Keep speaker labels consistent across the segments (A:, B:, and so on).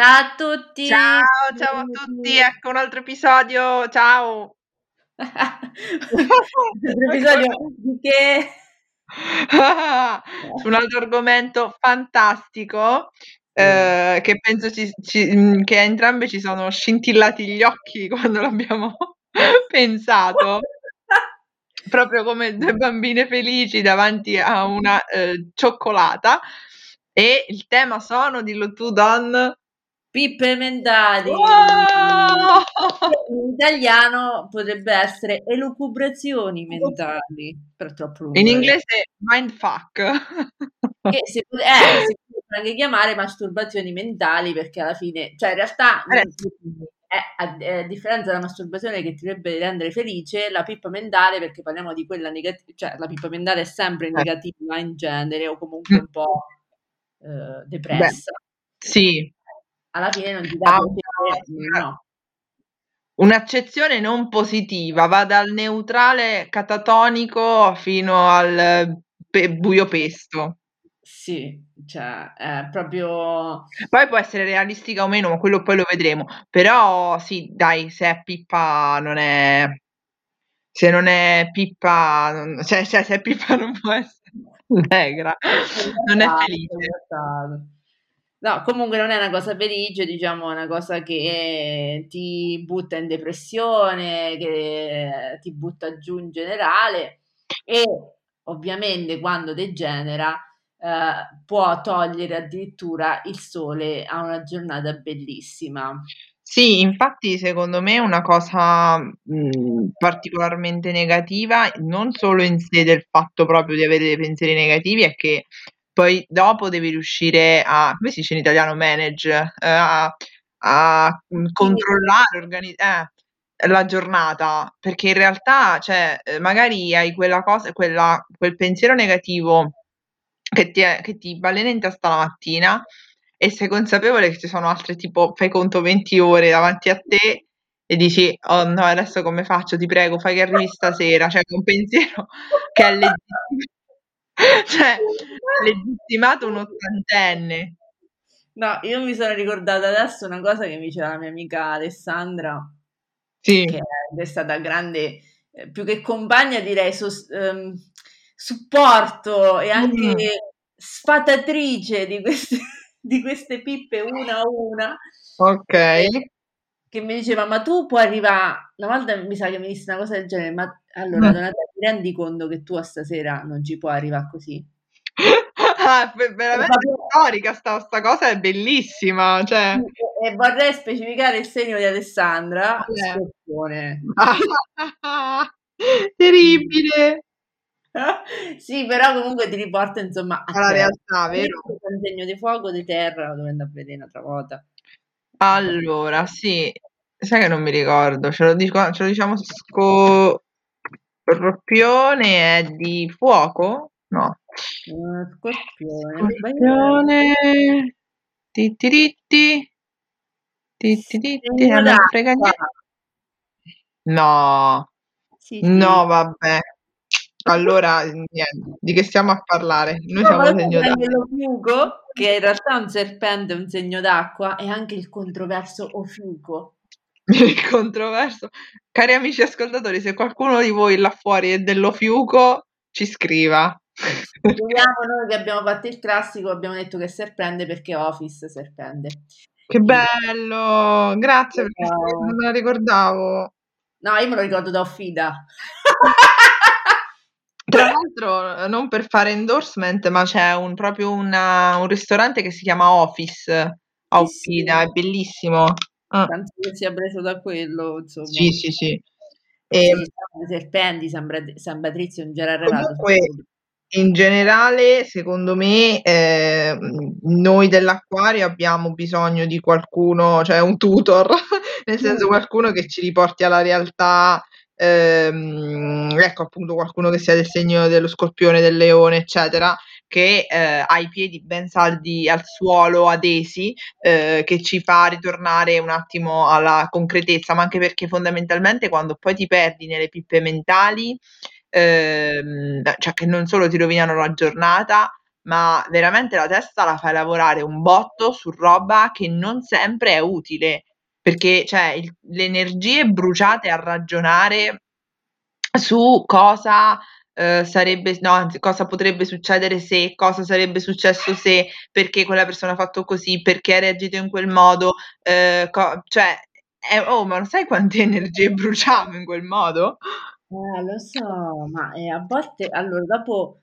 A: Ciao a tutti!
B: Ciao, ciao a tutti, ecco un altro episodio, ciao!
A: Un altro episodio di che?
B: Su un altro argomento fantastico, ehm, che penso ci ci mhmm, che a entrambe ci sono scintillati gli occhi quando l'abbiamo pensato. Proprio come 2 bambine felici davanti a una, ehm, cioccolata. E il tema sono, dillo tu Don.
A: Pippe mentali.
B: Wow!
A: In italiano potrebbe essere elucubrazioni mentali, però è troppo lungo.
B: In
A: da
B: inglese mindfuck.
A: Che si eh, si possono anche chiamare masturbazioni mentali perché alla fine cioè in realtà
B: Eh.
A: eh, a d a differenza della masturbazione che ti dovrebbe rendere felice, la pippa mentale, perché parliamo di quella negati cioè la pippa mentale è sempre
B: Eh.
A: negativa in genere o comunque un po',
B: Beh,
A: depressa.
B: sì.
A: Alla fine non ti dà
B: una
A: no.
B: un'accezione non positiva, va dal neutrale catatonico fino al pe buio pesto.
A: Sì, cioè è proprio
B: Poi può essere realistica o meno, ma quello poi lo vedremo. Però sì, dai, se è pippa non è se non è pippa non cioè cioè se è pippa non può essere allegra, non è felice.
A: No, comunque non è una cosa felice, diciamo, è una cosa che ti butta in depressione, che ti butta giù in generale e ovviamente quando degenera, ehm, può togliere addirittura il sole a una giornata bellissima.
B: Sì, infatti secondo me una cosa, mhmm, particolarmente negativa, non solo in sé del fatto proprio di avere dei pensieri negativi, è che poi dopo devi riuscire a come si dice in italiano manage? Ehm, a a, controllare, organi eh, la giornata, perché in realtà, cioè, ehm, magari hai quella cosa quella quel pensiero negativo che ti è che ti balena in testa la mattina e sei consapevole che ci sono altre tipo, fai conto 20 ore davanti a te e dici: "Oh no, adesso come faccio? Ti prego fai che arrivi stasera." Cioè un pensiero che è legittim cioè legittimato un ottantenne.
A: No, io mi sono ricordata adesso una cosa che mi diceva la mia amica Alessandra
B: Sì.
A: che è stata grande ehm, più che compagna direi sos ehm, supporto e anche
B: Mh.
A: sfatatrice di queste di queste pippe una a una.
B: Okay.
A: Che mi diceva: "Ma tu puoi arrivà" una volta mi sa che mi disse una cosa del genere: "Ma allora
B: Mh.
A: Donatella ti rendi conto che tu a stasera non ci puoi arrivà così?"
B: Ah, ve veramente storica sta sta cosa è bellissima, cioè
A: e vorrei specificare il segno di Alessandra,
B: è?
A: Scorpione.
B: Terribile.
A: Sì, però comunque ti riporta insomma
B: Alla
A: te.
B: realtà, vero?
A: un segno di fuoco, di terra, lo devo andà a vedè n'altra volta.
B: Allora, sì, sai che non mi ricordo, ce lo dico ce lo diciamo Scorpione è di fuoco? No.
A: Scorpione.
B: Scorpione ti tiritti. Ti tiritti,
A: Segno
B: a me frega nie No.
A: Sì, sì.
B: No, vabbè. Allora, niente, di che stiamo a parlare? Noi
A: No,
B: siamo
A: sai
B: segno d'acqua.
A: l'Ofiuco, che in realtà è un serpente, un segno d'acqua, è anche il controverso Ofiuco.
B: Il controverso. Cari amici ascoltatori, se qualcuno di voi là fuori è dell'Ofiuco, ci scriva.
A: Vediamo noi che abbiamo fatto il classico, abbiamo detto che è serpente perché Office serpente.
B: Che bello! Grazie perché non me la ricordavo.
A: No, io me lo ricordo da Offida.
B: Tra l'altro, non per fare endorsement, ma c'è un proprio una un ristorante che si chiama Office a
A: Sì, sì.
B: Offida, è bellissimo. Ah.
A: Penso che sia preso da quello, insomma.
B: Sì, sì, sì. Ehm
A: i serpenti, San Brad San Patrizio c'era arrivato.
B: Comunque, in generale, secondo me, ehm, noi dell'acquario abbiamo bisogno di qualcuno, cioè un tutor, nel senso qualcuno che ci riporti alla realtà, ehm, ecco appunto qualcuno che sia del segno dello Scorpione, del Leone, eccetera, che, ehm, ha i piedi ben saldi al suolo, adesi, ehm, che ci fa ritornare un attimo alla concretezza, ma anche perché fondamentalmente quando poi ti perdi nelle pippe mentali, ehm, cioè che non solo ti rovinano la giornata, ma veramente la testa la fai lavorare un botto su roba che non sempre è utile, perché cioè il le energie bruciate a ragionare su cosa, uhm, sarebbe no, cosa potrebbe succedere se, cosa sarebbe successo se, perché quella persona ha fatto così, perché ha reagito in quel modo, uhm, co cioè, eh, oh, ma lo sai quante energie bruciamo in quel modo?
A: Eh, lo so, ma, ehm, a volte allora dopo,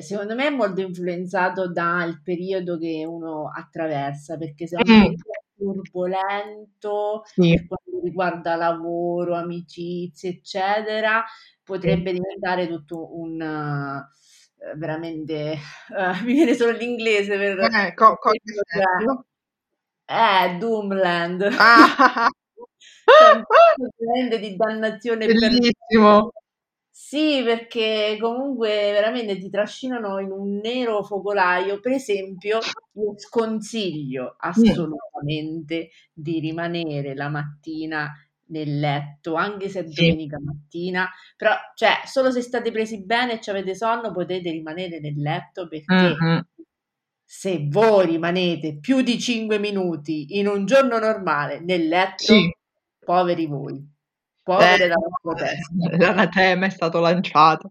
A: secondo me è molto influenzato dal periodo che uno attraversa, perché se è un
B: Mh.
A: periodo turbolento
B: Sì.
A: Riguarda lavoro, amicizie, eccetera,
B: Sì.
A: potrebbe diventare tutto un uhm, veramente uhm, mi viene solo l'inglese per
B: Eh, co
A: questo cioè eh, Doomland.
B: Ah.
A: Cioè di dannazione
B: Bellissimo.
A: Sì, perché comunque veramente ti trascinano in un nero focolaio. Per esempio, io sconsiglio assolutamente di rimanere la mattina nel letto, anche se è
B: Sì.
A: domenica mattina, però cioè solo se state presi bene e c'avete sonno potete rimanere nel letto perché
B: Mh-mh.
A: se voi rimanete più di 5 minuti in un giorno normale nel
B: Sì.
A: letto, poveri voi,
B: Eh,
A: povere la vostra testa.
B: l'anatema è stato lanciato.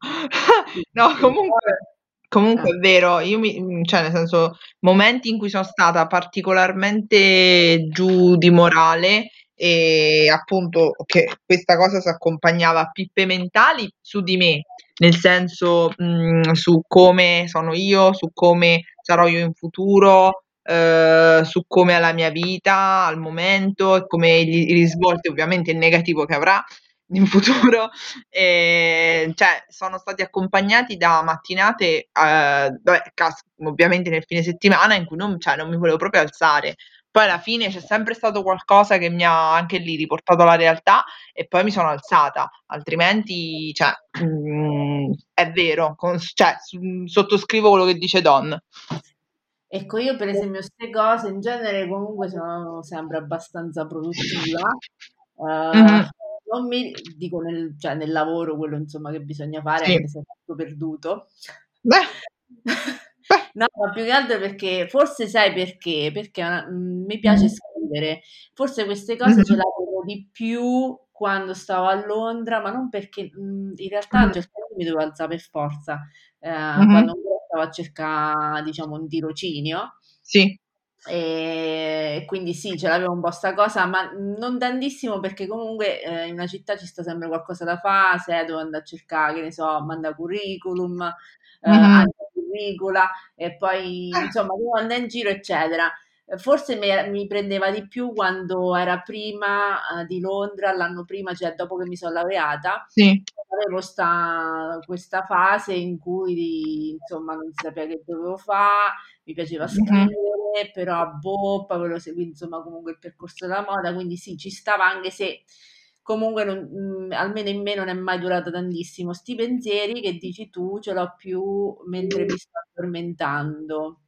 B: No, comunque comunque
A: eh.
B: è vero, io mi mhmm, cioè nel senso, momenti in cui sono stata particolarmente giù di morale e appunto che questa cosa s'accompagnava a pippe mentali su di me, nel senso, mhmm, su come sono io, su come sarò io in futuro, uhm, su come è la mia vita al momento e come gli i risvolti ovviamente in negativo che avrà in futuro, ehm, cioè sono stati accompagnati da mattinate, cas ovviamente nel fine settimana in cui non cioè non mi volevo proprio alzare. Poi alla fine c'è sempre stato qualcosa che mi ha anche lì riportato alla realtà e poi mi sono alzata, altrimenti cioè, mhmm, è vero, cons cioè, sottoscrivo quello che dice Don.
A: Ecco, io per esempio 'ste cose in genere comunque sono sempre abbastanza produttiva, uhm,
B: Mh-mh.
A: non mi dico nel cioè nel lavoro, quello insomma che bisogna fare
B: Sì.
A: anche se è tutto perduto.
B: Beh.
A: No, ma più che altro perché forse sai perché? Perché, mhmm, mi piace
B: Mh.
A: scrivere. Forse queste cose ce
B: Mh-mh.
A: l'avevo di più quando stavo a Londra, ma non perché mhmm, in realtà a un certo punto mi dovevo alzà per forza, ehm,
B: Mh-mh.
A: quando stavo a cercà, diciamo, un tirocinio.
B: Sì.
A: E quindi sì, ce l'avevo un po' 'sta cosa, ma non tantissimo perché comunque, ehm, in una città ci sta sempre qualcosa da fa, se devo andà a cercà, che ne so, manda curriculum,
B: Mh-mh.
A: anche curricula e poi insomma devo andà in giro, eccetera. Forse mi e mi prendeva di più quando era prima, uhm, di Londra, l'anno prima, cioè dopo che mi son laureata,
B: Sì.
A: Avevo 'sta questa fase in cui insomma non si sapeva che dovevo fa', mi piaceva scrivere, però boh, poi volevo seguì insomma comunque il percorso della moda, quindi sì, ci stava anche se comunque non mhmm, almeno in me non è mai durata tantissimo. 'Sti pensieri che dici tu ce l'ho più mentre mi sto addormentando.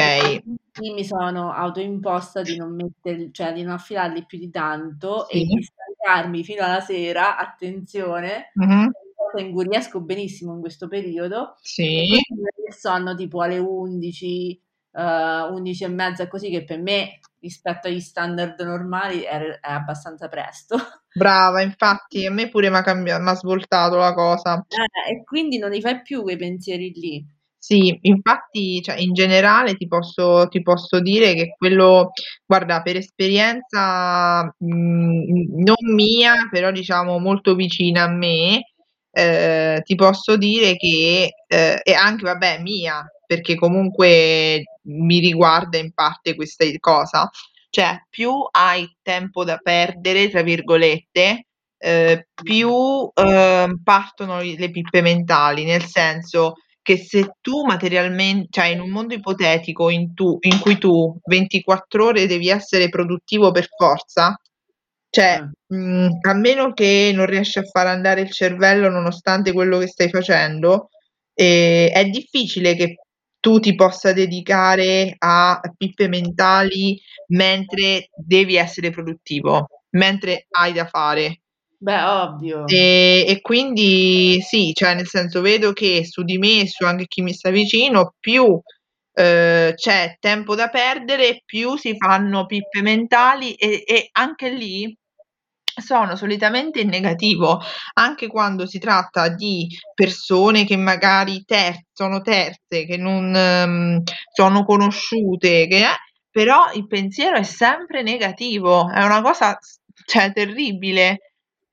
A: E
B: Okay.
A: quindi mi sono autoimposta di non metterl cioè di non affilarli più di tanto e
B: Sì.
A: di staccarmi fino alla sera, attenzione,
B: Mh-mh.
A: cosa in cui riesco benissimo in questo periodo,
B: Sì.
A: il sonno tipo alle 11, uhm, 11 e mezza, così, che per me rispetto agli standard normali è è abbastanza presto.
B: Brava, infatti a me pure m'ha cambia m'ha svoltato la cosa.
A: Eh, e quindi non li fai più quei pensieri lì?
B: Sì, infatti cioè in generale ti posso ti posso dire che quello guarda per esperienza, mhmm, non mia, però diciamo molto vicina a me, ehm, ti posso dire che ehm, e anche vabbè mia, perché comunque mi riguarda in parte questa i cosa, cioè più hai "tempo da perdere" tra virgolette, uhm, più, uhm, partono le pippe mentali, nel senso che se tu materialmen cioè in un mondo ipotetico in tu in cui tu 24 ore devi essere produttivo per forza, cioè,
A: Eh.
B: mhmm, a meno che non riesci a far andare il cervello nonostante quello che stai facendo, ehm, è difficile che tu ti possa dedicare a pippe mentali mentre devi essere produttivo, mentre hai da fare.
A: Beh, ovvio.
B: E, e quindi sì, cioè nel senso vedo che su di me su anche chi mi sta vicino, più eh, c'è tempo da perdere, più si fanno pippe mentali e, e anche lì sono solitamente in negativo, anche quando si tratta di persone che magari ter- sono terze, che non um, sono conosciute, che, eh, però il pensiero è sempre negativo, è una cosa cioè, terribile.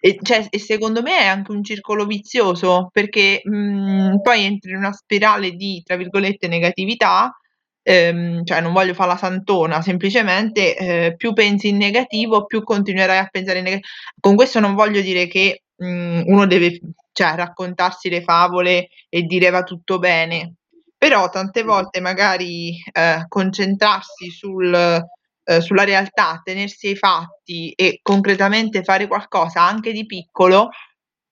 B: E, cioè, e secondo me è anche un circolo vizioso perché mh, poi entri in una spirale di, tra virgolette, negatività ehm, cioè non voglio fare la santona, semplicemente eh, più pensi in negativo, più continuerai a pensare in negativo. Con questo non voglio dire che mh, mm, uno deve cioè, raccontarsi le favole e dire va tutto bene, però tante volte magari eh, concentrarsi sul, eh, sulla realtà, tenersi ai fatti e concretamente fare qualcosa anche di piccolo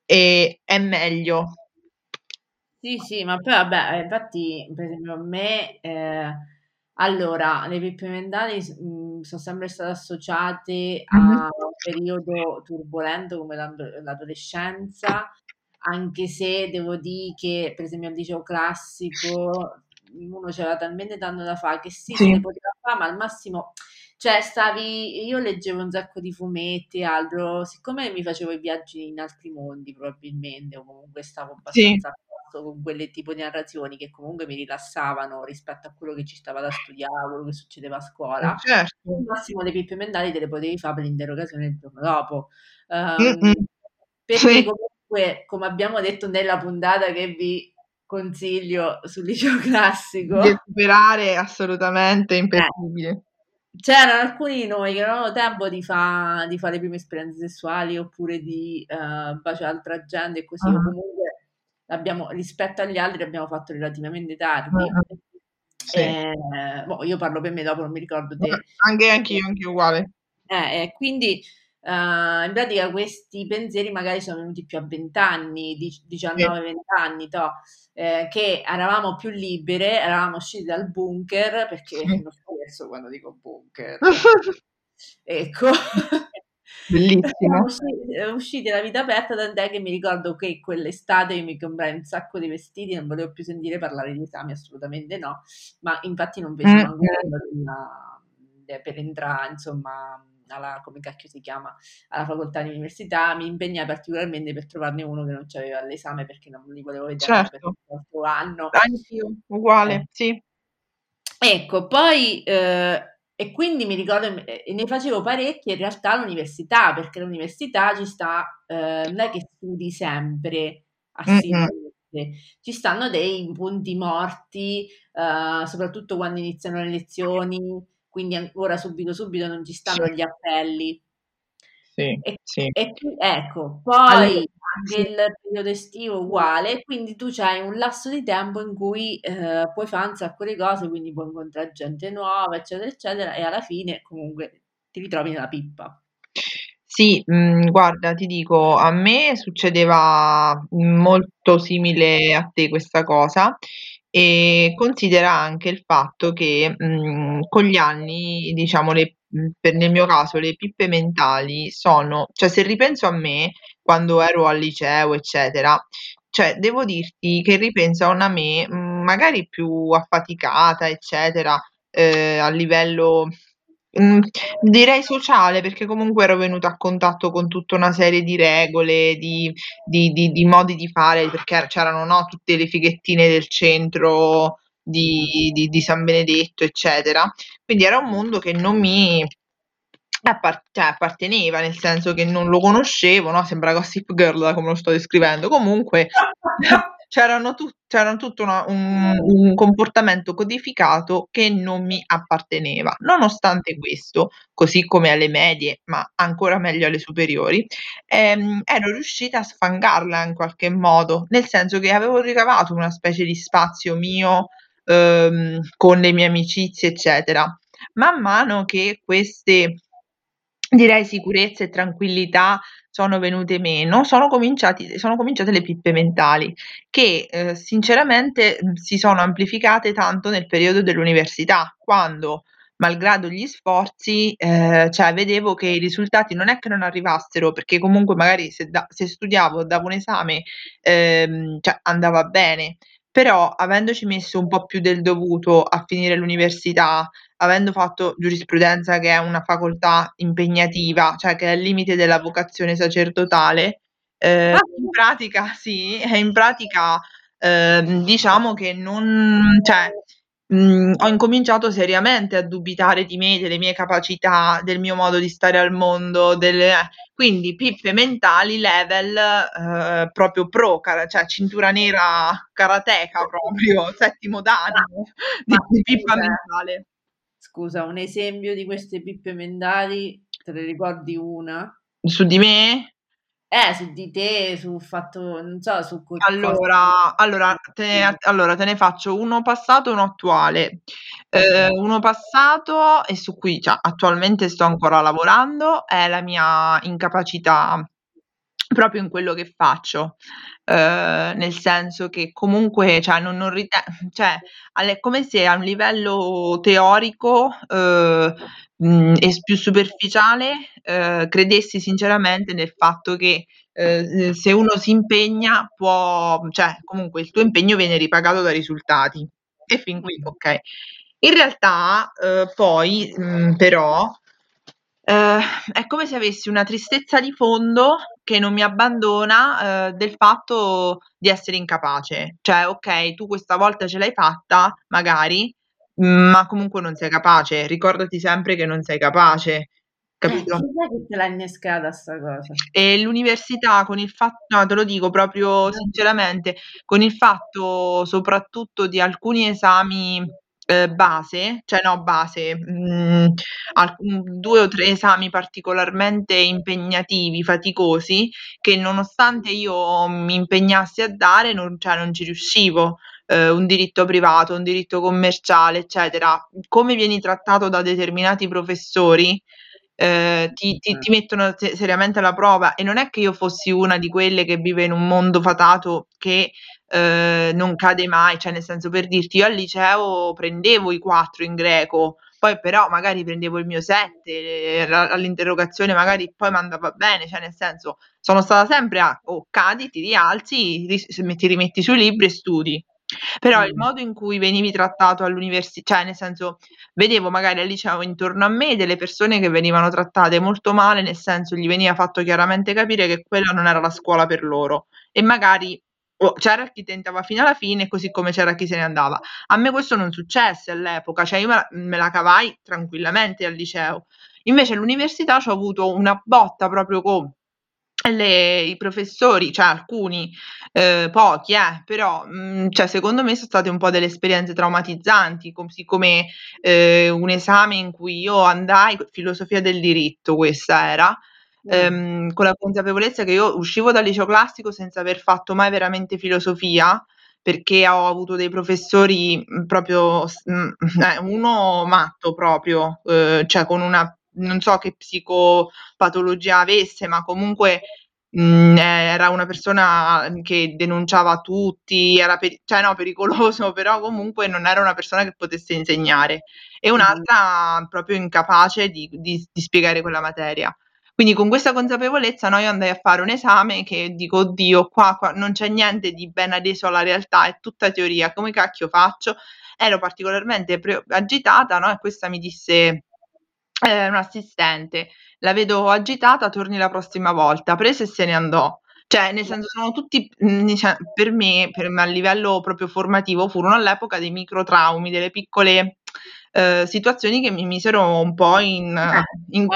B: è, è meglio.
A: Sì, sì, ma poi vabbè, infatti, per esempio, a me, eh, allora, le pippe mentali mh, sono sempre state associate a
B: Mhm.
A: un periodo turbolento come l'ado- l'adolescenza, anche se devo dire che, per esempio, al liceo classico, uno c'era talmente tanto da fare che sì, se
B: Sì,
A: ne poteva fare, ma al massimo, cioè, stavi, io leggevo un sacco di fumetti e altro, siccome mi facevo i viaggi in altri mondi, probabilmente, o comunque stavo abbastanza con quelle tipo di narrazioni che comunque mi rilassavano rispetto a quello che ci stava da studiare, quello che succedeva a scuola. Al
B: certo.
A: massimo le pippe mentali te le potevi fare per l'interrogazione il giorno dopo. Um,
B: Mm-mm.
A: perché
B: Sì.
A: comunque, come abbiamo detto nella puntata che vi consiglio sul liceo classico,
B: di recuperare assolutamente
A: eh,
B: impeccabile.
A: C'erano alcuni di noi che non avevano tempo di, fa, di fare le prime esperienze sessuali oppure di uh, baciare altra gente e così,
B: Ah,
A: comunque abbiamo, rispetto agli altri l'abbiamo fatto relativamente tardi.
B: ah. Sì.
A: Eh, boh, io parlo per me, dopo non mi ricordo te.
B: Anche anch'io, anche uguale.
A: Eh, eh, quindi eh, in pratica questi pensieri magari sono venuti più a 20 anni,
B: Sì,
A: 19-20 anni, to, eh, che eravamo più libere, eravamo usciti dal bunker, perché
B: sì.
A: Scherzo quando dico bunker. Ecco.
B: Bellissimo.
A: Siamo usciti, eh, usciti alla vita aperta, tant'è che mi ricordo che quell'estate mi comprai un sacco di vestiti, non volevo più sentire parlare di esami, assolutamente no, ma infatti non feci
B: Mm,
A: manco una- eh, per entrare, insomma, alla, come cacchio si chiama, alla facoltà di università, mi impegnai particolarmente per trovarne uno che non c'aveva l'esame perché non li volevo vedere per
B: Certo,
A: l'altro anno.
B: anch'io,
A: Eh.
B: uguale, sì.
A: Ecco, poi eh, e quindi mi ricordo, e ne facevo parecchi in realtà all'università, perché all'università ci sta, eh, non è che studi sempre
B: Mm, mm.
A: assiduamente, ci stanno dei punti morti, eh, soprattutto quando iniziano le lezioni, quindi ancora subito subito non ci stanno gli appelli.
B: Sì,
A: E,
B: sì.
A: e qui- ecco,
B: Allora,
A: poi anche
B: sì.
A: il periodo estivo uguale, quindi tu hai un lasso di tempo in cui eh, puoi fare un sacco di cose, quindi puoi incontrare gente nuova, eccetera, eccetera, e alla fine comunque ti ritrovi nella pippa.
B: Sì, mhmm, guarda, ti dico, a me succedeva molto simile a te questa cosa, e considera anche il fatto che, mhmm, con gli anni, diciamo le mhmm, per nel mio caso le pippe mentali sono cioè se ripenso a me quando ero al liceo, eccetera, cioè devo dirti che ripenso a una me, mhmm, magari più affaticata, eccetera, ehm, a livello Mhmm, direi sociale, perché comunque ero venuta a contatto con tutta una serie di regole, di di di di modi di fare, perché c'erano, no, tutte le fighettine del centro di di di San Benedetto, eccetera. Quindi era un mondo che non mi appar cioè apparteneva, nel senso che non lo conoscevo, no, sembra Gossip Girl come lo sto descrivendo. Comunque c'erano tu c'erano tutto una un un comportamento codificato che non mi apparteneva. Nonostante questo, così come alle medie, ma ancora meglio alle superiori, ehm, ero riuscita a sfangarla in qualche modo, nel senso che avevo ricavato una specie di spazio mio, uhm, con le mie amicizie, eccetera. Man mano che queste, direi sicurezza e tranquillità sono venute meno, sono sono cominciate le pippe mentali che, uhm, sinceramente, mhmm, si sono amplificate tanto nel periodo dell'università, quando malgrado gli sforzi, ehm, cioè vedevo che i risultati non è che non arrivassero, perché comunque magari se da se studiavo, davo un esame, ehm, cioè andava bene, però avendoci messo un po' più del dovuto a finire l'università, avendo fatto giurisprudenza che è una facoltà impegnativa, cioè che è al limite della vocazione sacerdotale, ehm, in pratica sì, eh, in pratica, ehm, diciamo che non cioè, mhmm, ho incominciato seriamente a dubitare di me, delle mie capacità, del mio modo di stare al mondo, delle eh, quindi pippe mentali level, ehm, proprio pro, cioè cintura nera karateka proprio, settimo dan di di pippa mentale.
A: Scusa, un esempio di queste pippe mentali, te ne ricordi una?
B: Su di me?
A: Eh, su di te, sul fatto non so, su qualcosa
B: Allora allora te ne allora te ne faccio uno passato e uno attuale. Ehm, uno passato e su cui cioè attualmente sto ancora lavorando, è la mia incapacità proprio in quello che faccio. Ehm, nel senso che comunque cioè non non rite cioè è come se a un livello teorico, uhm, mhmm, e s più superficiale, ehm, credessi sinceramente nel fatto che, ehm, se uno si impegna può cioè comunque il tuo impegno viene ripagato dai risultati. E fin qui okay. In realtà, uhm, poi, mhmm, però, ehm, è come se avessi una tristezza di fondo che non mi abbandona, uhm, del fatto di essere incapace. Cioè, okay, tu questa volta ce l'hai fatta, magari, ma comunque non sei capace. Ricordati sempre che non sei capace,
A: Eh,
B: capito?
A: chissà chi te l'ha innescata 'sta cosa.
B: E l'università con il fa no, te lo dico proprio sinceramente, con il fatto soprattutto di alcuni esami, ehm, base, cioè no base, mhmm, alcun 2 o 3 esami particolarmente impegnativi, faticosi, che nonostante io mi impegnassi a dare non cioè non ci riuscivo. Ehm, un diritto privato, un diritto commerciale, eccetera. Come vieni trattato da determinati professori, ehm, ti ti ti mettono se seriamente alla prova. E non è che io fossi una di quelle che vive in un mondo fatato che, ehm, non cade mai, cioè nel senso per dirti io al liceo prendevo i 4 in greco, poi però magari prendevo il mio 7, ra all'interrogazione magari poi m'andava bene, cioè nel senso sono stata sempre a o cadi, ti rialzi, ti rimetti sui libri e studi. Però il modo in cui venivi trattato all'universi cioè nel senso, vedevo magari al liceo intorno a me delle persone che venivano trattate molto male, nel senso gli veniva fatto chiaramente capire che quella non era la scuola per loro e magari o c'era chi tentava fino alla fine, così come c'era chi se ne andava. A me questo non successe all'epoca, cioè io me la me la cavai tranquillamente al liceo. Invece all'università c'ho avuto una botta proprio con le i professori, cioè alcuni, ehm, pochi eh, però, mhmm, cioè secondo me so state un po' delle esperienze traumatizzanti, così come, ehm, un esame in cui io andai filosofia del diritto questa era,
A: Mh.
B: ehm, con la consapevolezza che io uscivo dal liceo classico senza aver fatto mai veramente filosofia, perché ho avuto dei professori, mhmm, proprio mhmm, eh, uno matto proprio, uhm, cioè con una non so che psicopatologia avesse, ma comunque, mhmm, era una persona che denunciava tutti, era peri cioè no, pericoloso, però comunque non era una persona che potesse insegnare. E un'altra proprio incapace di di di spiegare quella materia. Quindi con questa consapevolezza, no, io andai a fare un esame che dico: "Oddio, qua qua non c'è niente di ben adeso alla realtà, è tutta teoria, come cacchio faccio?" Ero particolarmente pre agitata, no, e questa mi disse ehm, un'assistente: "La vedo agitata, torni la prossima volta." Prese e se ne andò. Cioè nel senso sono tutti dice per me per me a livello proprio formativo furono all'epoca dei micro traumi, delle piccole, ehm, situazioni che mi misero un po' in
A: Eh,
B: in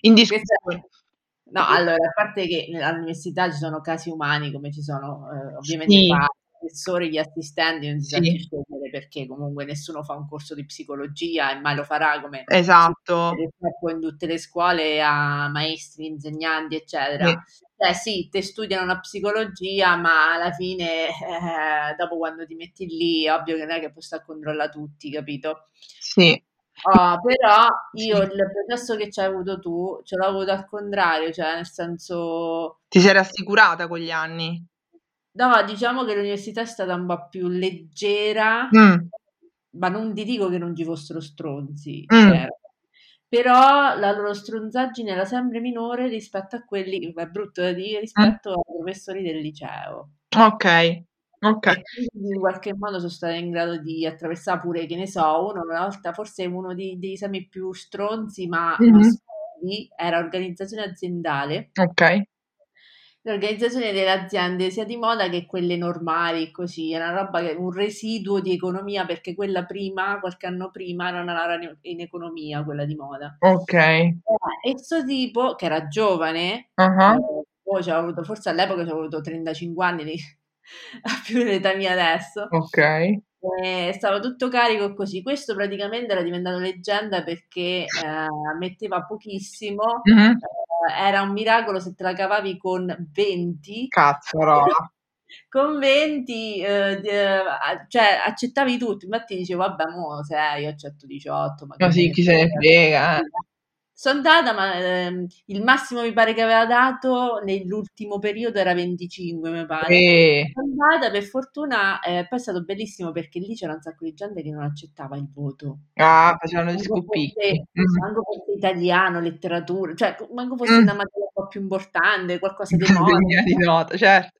B: in discussione.
A: no, allora, a parte che n all'università ci sono casi umani come ci sono, ehm, ovviamente
B: Sì.
A: tra professori, gli assistenti, non si sa chi
B: Sì.
A: scegliere perché comunque nessuno fa un corso di psicologia e mai lo farà come
B: Esatto.
A: purtroppo in tutte le scuole a maestri, insegnanti, eccetera.
B: Sì.
A: Cioè sì, te studiano la psicologia, ma alla fine, eh, dopo quando ti metti lì, è ovvio che non è che puoi sta a controllà tutti, capito?
B: Sì.
A: Oh, però io il processo che c'hai avuto tu, ce l'ho avuto al contrario, cioè nel senso
B: Ti sei rassicurata con gli anni?
A: No, diciamo che l'università è stata un po' più leggera
B: Mh.
A: ma non ti dico che non ci fossero stronzi,
B: Mh.
A: c'erano. Però la loro stronzaggine era sempre minore rispetto a quelli, è brutto da dire, rispetto ai professori del liceo.
B: Okay.
A: E quindi in qualche modo sono stata in grado di attraversare pure, che ne so, uno una volta, forse uno dei, degli esami più stronzi, ma, ma
B: Mh-mh.
A: stupidi, era organizzazione aziendale.
B: Okay.
A: L'organizzazione delle aziende sia di moda che quelle normali, così, era una roba che un residuo di economia, perché quella prima, qualche anno prima, era una laurea in economia, quella di moda.
B: Okay.
A: Eh, e sto tipo, che era giovane,
B: Ah-ah.
A: eh, poi avuto, forse all'epoca c'aveva avuto 35 anni, ha più dell'età mia adesso,
B: Okay.
A: e stava tutto carico così. Questo praticamente era diventato leggenda perché eh, metteva pochissimo,
B: Mh-mh.
A: eh, era un miracolo se te la cavavi con 20.
B: Cazzarola.
A: Con 20, eh, eh, cioè accettavi tutto, infatti dicevo vabbè mo se io accetto 18, ma che
B: sì, chi se ne frega, eh.
A: Sono andata, ma ehm, il massimo mi pare che aveva dato nell'ultimo periodo era 25, mi pare.
B: Eh.
A: Sono andata, per fortuna, eh, poi è stato bellissimo perché lì c'era un sacco di gente che non accettava il voto.
B: Ah, facevano gli
A: Manco
B: scoppicchi. Mh.
A: manco fosse italiano, letteratura, cioè manco fosse
B: Mh.
A: una materia un po' più importante, qualcosa di moda.
B: Degna di nota, certo.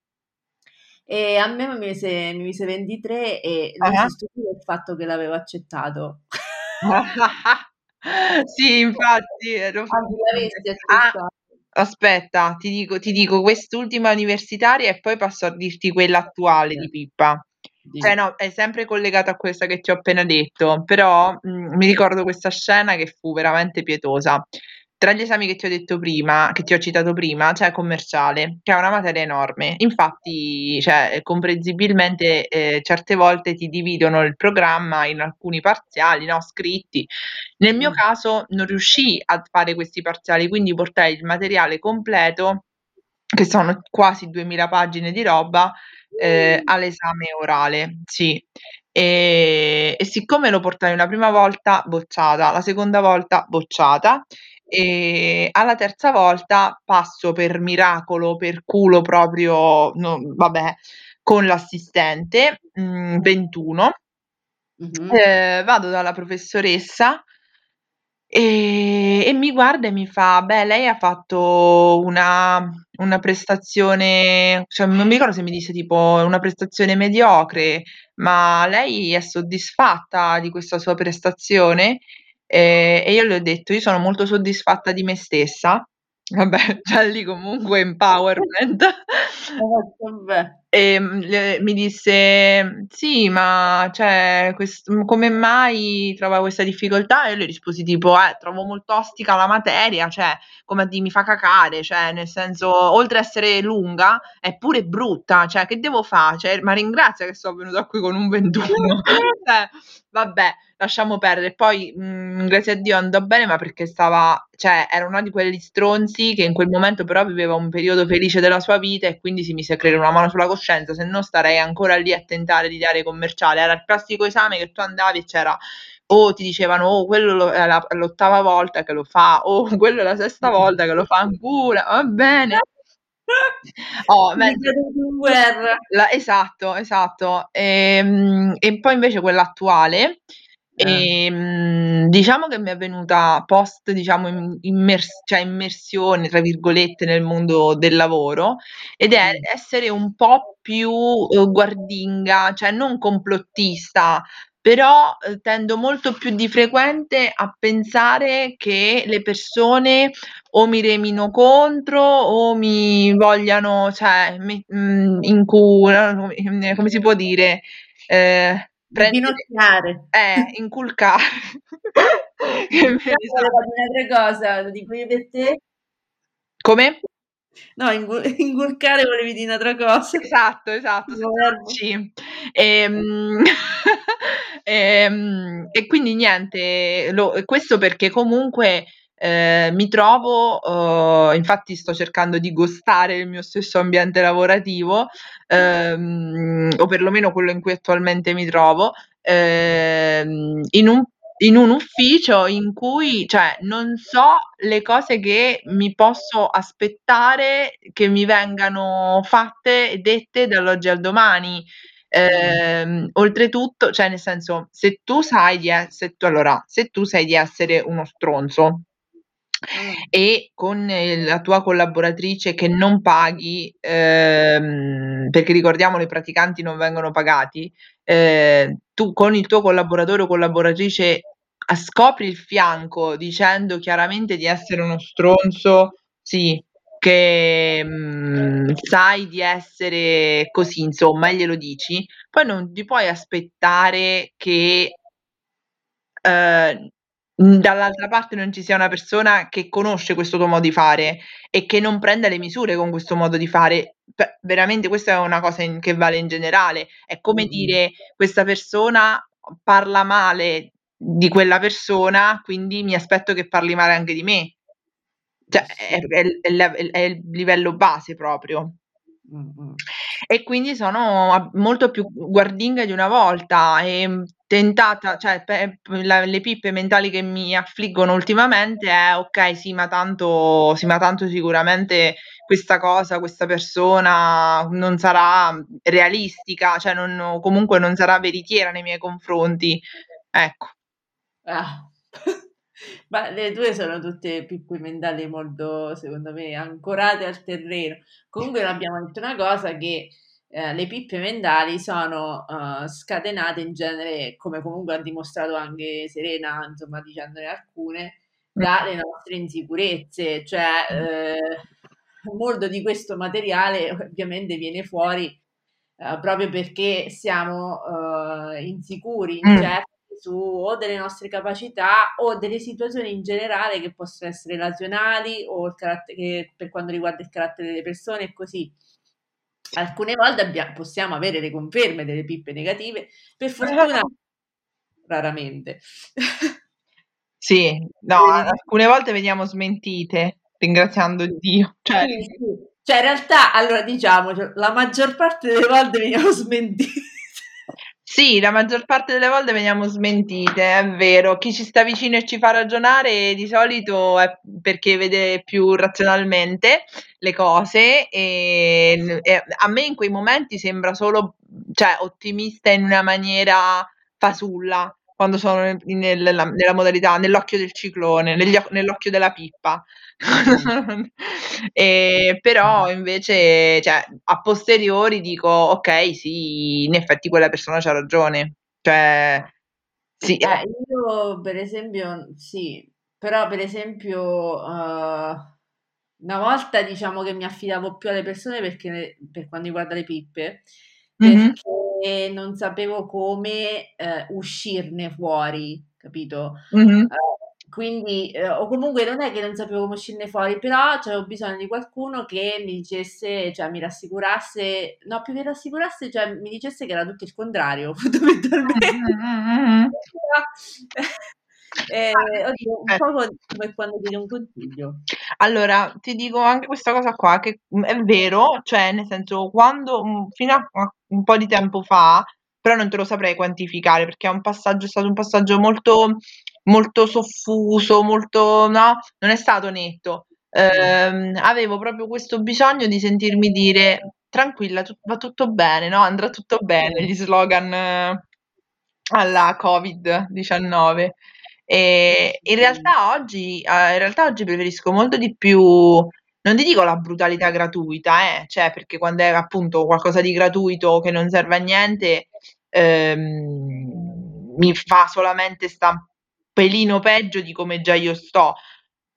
A: E a me mi mise, mi mise 23 e lui
B: Ah-ah.
A: si stupì del fatto che l'avevo accettato.
B: Sì, infatti, ero Ah, aspetta, ti dico ti dico quest'ultima universitaria e poi passo a dirti quella attuale di Pippa. Cioè no, è sempre collegata a questa che ti ho appena detto, però, mhmm, mi ricordo questa scena che fu veramente pietosa. Tra gli esami che ti ho detto prima che ti ho citato prima, c'è commerciale, che è una materia enorme. Infatti, cioè, comprensibilmente, ehm, certe volte ti dividono il programma in alcuni parziali, no, scritti. Nel mio
A: Mh.
B: caso non riuscii a fare questi parziali, quindi portai il materiale completo, che sono quasi 2000 pagine di roba, ehm, all'esame orale, sì. Ehm, e siccome lo portai una prima volta bocciata, la seconda volta bocciata, e alla terza volta passo per miracolo, per culo proprio, no vabbè, con l'assistente, mhmm, 21.
A: Mh-mh.
B: Ehm, vado dalla professoressa e e mi guarda e mi fa: "Beh, lei ha fatto una una prestazione" cioè non mi ricordo se mi disse tipo: "Una prestazione mediocre, ma lei è soddisfatta di questa sua prestazione?" Ehm, e io le ho detto: "Io sono molto soddisfatta di me stessa." Vabbè, già lì comunque empowerment.
A: vabbè.
B: Ehm, le mi disse: "Sì, ma cioè quest mhmm, come mai trova questa difficoltà?" E io le risposi tipo: "Eh, trovo molto ostica la materia, cioè come a dì mi fa cacare, cioè nel senso, oltre a essere lunga è pure brutta, cioè che devo fa? Cioè, ma ringrazia che so venuta qui con un 21." Cioè, vabbè, lasciamo perdere. Poi, mhmm, grazie a Dio andò bene, ma perché stava cioè era una di quegli stronzi che in quel momento però viveva un periodo felice della sua vita e quindi si mise a credere una mano sulla coscienza, se no starei ancora lì a tentare di dare commerciale. Era il classico esame che tu andavi e c'era o ti dicevano: "Oh, quello lo è la l'ottava volta che lo fa, oh, quello è la sesta volta che lo fa ancora, va bene." Oh, la esatto, esatto. Ehm, e poi invece quella attuale,
A: Eh.
B: ehm, diciamo che mi è venuta post, diciamo, im immers cioè "immersione" tra virgolette nel mondo del lavoro, ed è
A: Mh.
B: essere un po' più, uhm, guardinga, cioè non complottista, però, uhm, tendo molto più di frequente a pensare che le persone o mi remino contro o mi vogliano cioè mi mhmm, incu come come si può dire, prendere
A: Inginocchiare.
B: eh, inculcare. Esatto.
A: un'altra cosa, lo dico io per te?
B: Come?
A: No, ingu inculcare volevi dì un'altra cosa.
B: Esatto, esatto, la C. Ehm, ehm, e quindi niente, lo questo perché comunque, ehm, mi trovo uhm, infatti sto cercando di gostare il mio stesso ambiente lavorativo, ehm, o perlomeno quello in cui attualmente mi trovo, ehm, in un in un ufficio in cui cioè non so le cose che mi posso aspettare che mi vengano fatte e dette dall'oggi al domani. Ehm, oltretutto, cioè nel senso, se tu sai di esse tu allora, se tu sai di essere uno stronzo
A: Mh.
B: e con la tua collaboratrice che non paghi, ehm, perché ricordiamolo i praticanti non vengono pagati, ehm, tu con il tuo collaboratore o collaboratrice scopri il fianco dicendo chiaramente di essere uno stronzo, sì, che, mhmm, sai di essere così insomma glielo dici, poi non ti puoi aspettare che ehm, dall'altra parte non ci sia una persona che conosce questo tuo modo di fare e che non prenda le misure con questo modo di fare. Cioè, veramente questa è una cosa in che vale in generale. È come
A: Mh-mh.
B: dire: "Questa persona parla male di quella persona, quindi mi aspetto che parli male anche di me." Cioè è
A: Sì.
B: è è è il livello base proprio.
A: Mh-mh.
B: E quindi sono a molto più guardinga di una volta, ehm, tentata cioè pe la le pippe mentali che mi affliggono ultimamente è: "Okay, sì, ma tanto sì, ma tanto sicuramente questa cosa, questa persona non sarà realistica, cioè non o comunque non sarà veritiera nei miei confronti." Ecco.
A: Ah. Ma le tue sono tutte pippe mentali molto, secondo me, ancorate al terreno. Comunque non abbiamo detto una cosa che, ehm, le pippe mentali sono, uhm, scatenate in genere, come comunque ha dimostrato anche Serena, insomma dicendone alcune, dalle nostre insicurezze. Cioè, ehm, molto di questo materiale ovviamente viene fuori, ehm, proprio perché siamo, uhm, insicuri, incerti su o delle nostre capacità o delle situazioni in generale che possono essere relazionali o il carattere per quanto riguarda il carattere delle persone e così. Alcune volte abbia possiamo avere le conferme delle pippe negative, per fortuna raramente.
B: Sì, no, alcune volte veniamo smentite, ringraziando Dio. Cioè
A: Sì, sì. Cioè in realtà, allora diciamocelo, la maggior parte delle volte veniamo smentite.
B: Sì, la maggior parte delle volte veniamo smentite, è vero. Chi ci sta vicino e ci fa ragionare di solito è perché vede più razionalmente le cose, ehm, e a me in quei momenti sembra solo cioè ottimista in una maniera fasulla, quando sono nel nella nella modalità nell'occhio del ciclone, negli nell'occhio della pippa. Ehm, però invece cioè a posteriori dico: "Okay, sì, in effetti quella persona c'ha ragione." Cioè sì,
A: Eh,
B: eh.
A: io per esempio sì, però per esempio, uhm, una volta diciamo che mi affidavo più alle persone perché per quanto riguarda le pippe,
B: Mh-mh.
A: perché non sapevo come, ehm, uscirne fuori, capito?
B: Mh-mh.
A: Uhm, quindi ehm, o comunque non è che non sapevo come uscirne fuori, però c'avevo bisogno di qualcuno che mi dicesse cioè mi rassicurasse no, più che rassicurasse, cioè mi dicesse che era tutto il contrario fondamentalmente.
B: Mh-mh-mh-mh.
A: Ehm,
B: Ah, sì,
A: oddio, un
B: eh.
A: po' come quando chiedi un consiglio.
B: Allora, ti dico anche questa cosa qua che, è vero, cioè nel senso quando, fino a un po' di tempo fa, però non te lo saprei quantificare perché è un passaggio è stato un passaggio molto molto soffuso, molto no, non è stato netto. Ehm, avevo proprio questo bisogno di sentirmi dire: "Tranquilla, tu va tutto bene, no, andrà tutto bene." Gli slogan alla Covid-19. Ehm, in realtà oggi uhm, in realtà oggi preferisco molto di più non ti dico la brutalità gratuita eh, cioè perché quando è appunto qualcosa di gratuito che non serve a niente, ehm, mi fa solamente sta un pelino peggio di come già io sto.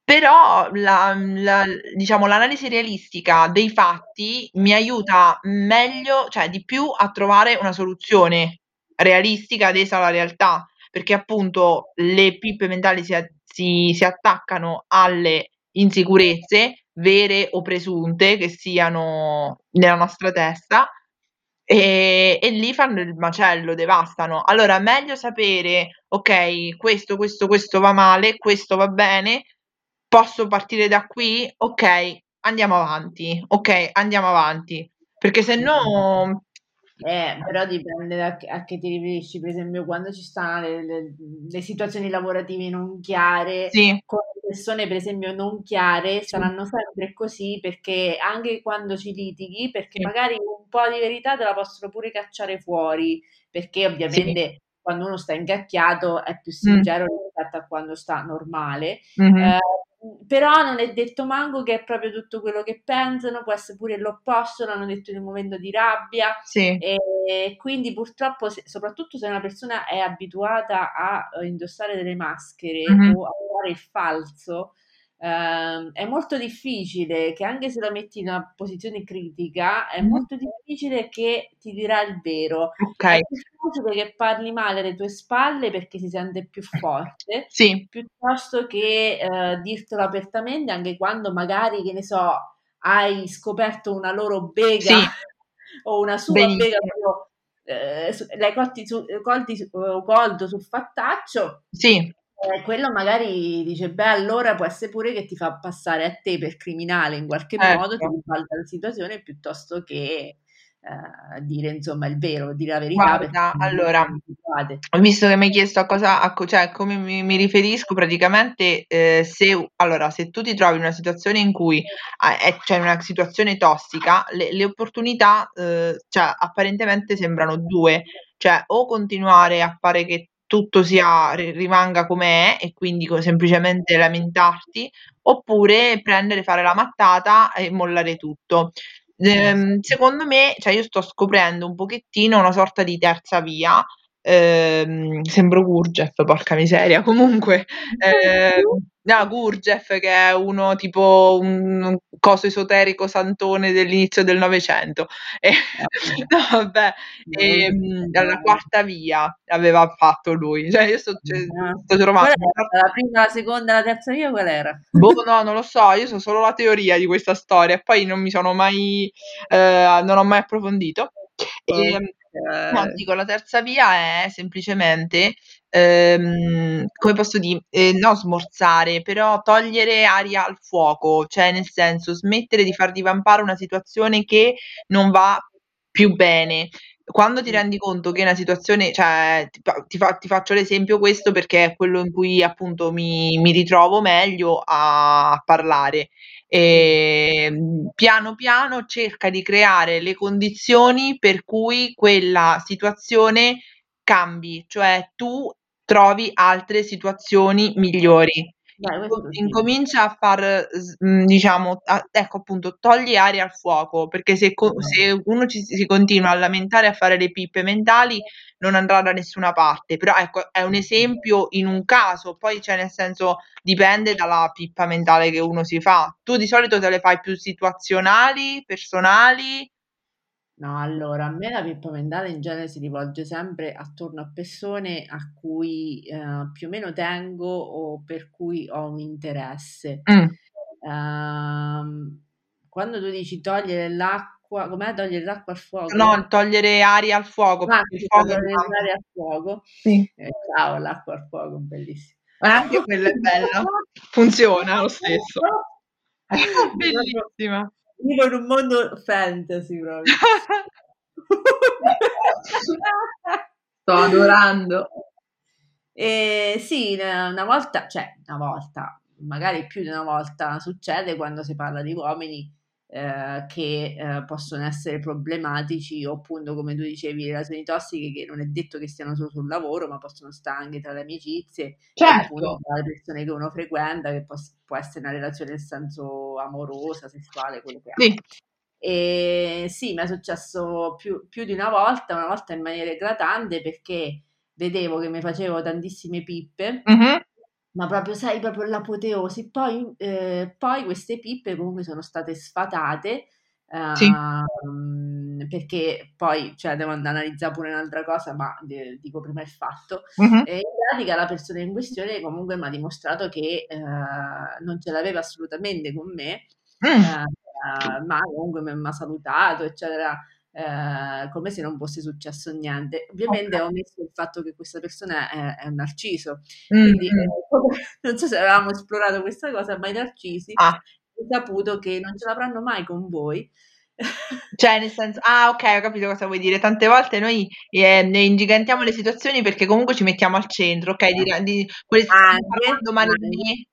B: Però la la diciamo l'analisi realistica dei fatti mi aiuta meglio cioè di più a trovare una soluzione realistica adesa alla realtà, perché appunto le pippe mentali si si si attaccano alle insicurezze, vere o presunte, che siano nella nostra testa, ehm, e lì fanno il macello, devastano. Allora meglio sapere: "Okay, questo, questo, questo va male, questo va bene, posso partire da qui? Okay, andiamo avanti. Okay, andiamo avanti." Perché
A: Mh-mh.
B: sennò
A: Eh, però dipende da a che ti riferisci. Per esempio, quando ci stanno le, le, le situazioni lavorative non chiare,
B: sì.
A: con persone, per esempio, non chiare, sì. saranno sempre così perché anche quando ci litighi, perché sì. magari un po' di verità te la possono pure cacciare fuori, perché ovviamente quando uno sta ingacchiato è più sincero mm. rispetto a quando sta normale. Mm-hmm. Eh, però non è detto manco che è proprio tutto quello che pensano, può essere pure l'opposto, l'hanno detto in un momento di rabbia.
B: Sì.
A: E quindi purtroppo, soprattutto se una persona è abituata a indossare delle maschere mm-hmm. o a fare il falso, Uh, è molto difficile che anche se la metti in una posizione critica, è mm. molto difficile che ti dirà il vero.
B: Okay.
A: È più facile che parli male alle tue spalle perché si sente più forte,
B: sì.
A: piuttosto che uh, dirtelo apertamente anche quando magari, che ne so, hai scoperto una loro bega
B: sì.
A: o una sua Benissimo. bega proprio, eh, l'hai colti su, colti, colto sul fattaccio.
B: Sì
A: eh, quello magari dice, beh, allora può essere pure che ti fa passare a te per criminale in qualche
B: ecco.
A: modo, ti ribalta la situazione piuttosto che eh, dire insomma il vero, dire la verità.
B: Guarda, allora, visto che mi hai chiesto a cosa, a, cioè come mi, mi riferisco, praticamente eh, se, allora, se tu ti trovi in una situazione in cui c'è una situazione tossica, le, le opportunità, eh, cioè, apparentemente sembrano due, cioè o continuare a fare che tutto sia, rimanga come è e quindi semplicemente lamentarti, oppure prendere, fare la mattata e mollare tutto. Ehm, secondo me, cioè io sto scoprendo un pochettino una sorta di terza via. Ehm, sembro Gurgef, porca miseria. Comunque, ehm, no, Gurgef che è uno tipo un coso esoterico santone dell'inizio del Novecento. E, no, vabbè, ehm, dalla quarta via aveva fatto lui. Cioè, io sto, cioè, sto trovando.
A: La prima, la seconda, la terza via qual era?
B: Boh, no, non lo so, io so solo la teoria di questa storia, poi non mi sono mai, eh, non ho mai approfondito. E, ehm, no, dico, la terza via è semplicemente, ehm, come posso dire, eh, no smorzare, però togliere aria al fuoco, cioè nel senso smettere di far divampare una situazione che non va più bene. Quando ti rendi conto che una situazione, cioè ti, ti, fa, ti faccio l'esempio questo perché è quello in cui appunto mi, mi ritrovo meglio a parlare. E, ehm, piano piano cerca di creare le condizioni per cui quella situazione cambi, cioè tu trovi altre situazioni migliori.
A: Beh,
B: incomincia a far, mhmm, diciamo, a, ecco appunto, togli aria al fuoco, perché se, co- se uno ci, si continua a lamentare a fare le pippe mentali non andrà da nessuna parte, però ecco, è un esempio in un caso, poi cioè nel senso dipende dalla pippa mentale che uno si fa. Tu di solito te le fai più situazionali, personali?
A: No, allora, a me la pippa mentale in genere si rivolge sempre attorno a persone a cui eh, più o meno tengo o per cui ho un interesse.
B: Mm.
A: Ehm, quando tu dici togliere l'acqua, com'è togliere l'acqua al fuoco?
B: No, togliere aria al fuoco.
A: Ah,
B: perché il fuoco
A: togliere
B: tanto.
A: l'aria al fuoco.
B: Sì.
A: Eh, ciao, l'acqua al fuoco, bellissimo.
B: Ma anche quella è bella. Funziona lo stesso. Bellissima.
A: Vivo in un mondo fantasy proprio.
B: Sto adorando.
A: E sì, una volta, cioè una volta, magari più di una volta succede quando si parla di uomini eh, che eh, possono essere problematici o appunto come tu dicevi relazioni tossiche che non è detto che stiano solo sul lavoro ma possono stare anche tra le amicizie
B: certo.
A: appunto tra le persone che uno frequenta che può, può essere una relazione nel senso amorosa, sessuale, quello che
B: sì.
A: ha. E sì, mi è successo più, più, di una volta, una volta in maniera eclatante perché vedevo che mi facevo tantissime pippe,
B: mm-hmm.
A: Ma proprio, sai, proprio l'apoteosi. Poi, eh, poi queste pippe comunque sono state sfatate. Uh,
B: sì.
A: perché poi cioè, devo andare a analizzare pure un'altra cosa, ma de- dico prima il fatto. E in pratica la persona in questione comunque mi ha dimostrato che uh, non ce l'aveva assolutamente con me.
B: Mm.
A: Uh, ma comunque mi ha salutato, eccetera, uh, come se non fosse successo niente. Ovviamente okay. ho messo il fatto che questa persona è, è un narciso,
B: mm-hmm.
A: quindi eh, non so se avevamo esplorato questa cosa, ma i narcisi
B: ah.
A: ho saputo che non ce l'avranno mai con voi.
B: Cioè, nel senso, ah, ok, ho capito cosa vuoi dire. Tante volte noi eh, ne ingigantiamo le situazioni perché comunque ci mettiamo al centro, ok? Di, di quelli
A: parlando male di me.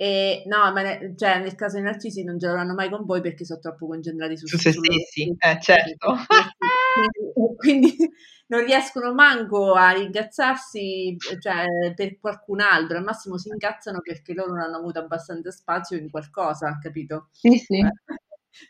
A: E, no, ma ne, cioè, nel caso dei narcisi non giocheranno mai con voi perché sono troppo concentrati su,
B: su se stessi. Eh, certo.
A: Quindi, quindi, non riescono manco a ringazzarsi cioè, per qualcun altro, al massimo si incazzano perché loro non hanno avuto abbastanza spazio in qualcosa, capito?
B: Sì, sì. Eh,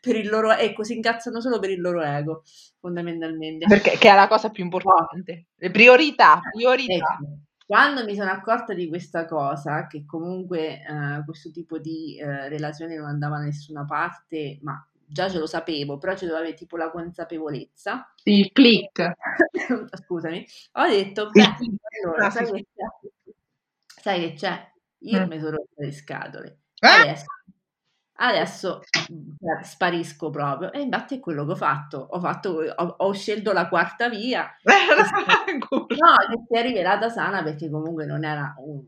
A: per il loro ecco, si incazzano solo per il loro ego, fondamentalmente.
B: Perché che è la cosa più importante. Le priorità, priorità.
A: Ecco, quando mi sono accorta di questa cosa, che comunque eh, questo tipo di eh, relazione non andava da nessuna parte, ma già ce lo sapevo, però ci doveva avere tipo la consapevolezza.
B: Sì, click.
A: Scusami, ho detto, beh, allora, sai che c'è? Sai che c'è? Io mm. mi sono rotta le scatole. Ah? Adesso, adesso cioè, sparisco proprio. E infatti è quello che ho fatto. Ho, fatto, ho, ho scelto la quarta via. no, che si è rivelata sana perché comunque non era un...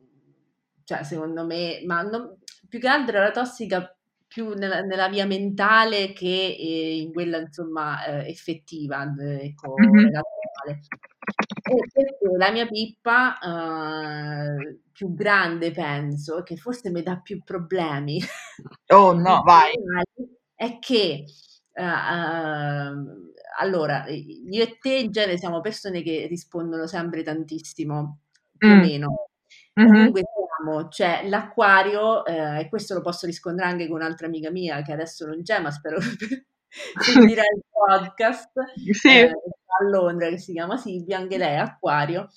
A: Cioè, secondo me, ma non, più che altro era tossica più nella, nella via mentale che eh, in quella insomma eh, effettiva, ecco, mm-hmm. E la mia pippa uh, più grande, penso, che forse mi dà più problemi.
B: Oh no, vai!
A: È che uh, uh, allora, io e te in genere siamo persone che rispondono sempre tantissimo, più mm. o meno. Mm-hmm. Comunque siamo, cioè l'acquario, eh, e questo lo posso riscontrare anche con un'altra amica mia che adesso non c'è, ma spero che sentirà il podcast sì. eh, a Londra che si chiama Silvia, anche lei è acquario.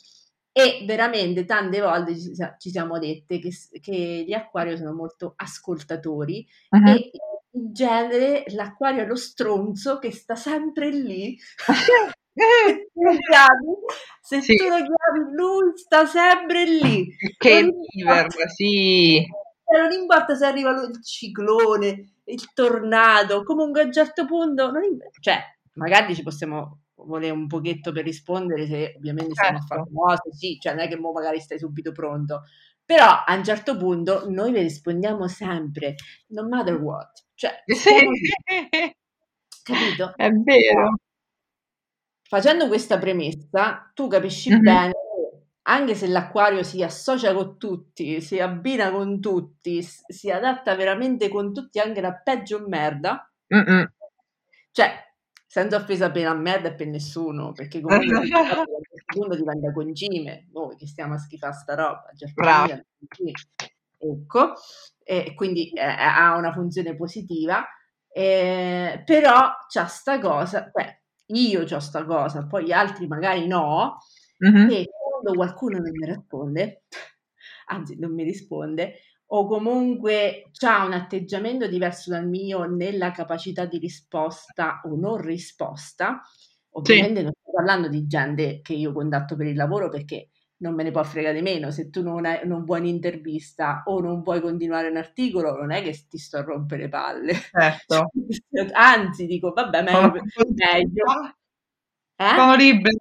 A: E veramente tante volte ci, ci siamo dette che, che, gli acquari sono molto ascoltatori uh-huh. e in genere l'acquario è lo stronzo che sta sempre lì se sì. tu lo chiami lui sta sempre lì
B: che viver, sì
A: non importa se arriva il ciclone il tornado comunque a un certo punto non, cioè magari ci possiamo volere un pochetto per rispondere se ovviamente certo. siamo famosi sì, cioè non è che mo magari stai subito pronto però a un certo punto noi vi rispondiamo sempre no matter what cioè sì. capito?
B: è vero
A: Facendo questa premessa, tu capisci mm-hmm. bene anche se l'acquario si associa con tutti, si abbina con tutti, si adatta veramente con tutti, anche la peggio merda, Mm-mm. cioè, senza offesa per la merda e per nessuno, perché comunque questo punto diventa concime, noi che stiamo a schifare sta roba, ecco, e quindi eh, ha una funzione positiva, eh, però c'ha sta cosa, beh, io ho sta cosa, poi gli altri magari no, mm-hmm. e quando qualcuno non mi risponde, anzi non mi risponde, o comunque ha un atteggiamento diverso dal mio nella capacità di risposta o non risposta, ovviamente sì. non sto parlando di gente che io contatto per il lavoro perché non me ne può fregare meno. Se tu non, hai, non vuoi un'intervista o non vuoi continuare un articolo, non è che ti sto a rompere le palle.
B: Certo.
A: Anzi, dico, vabbè, meglio. meglio.
B: Eh? Sono liberi.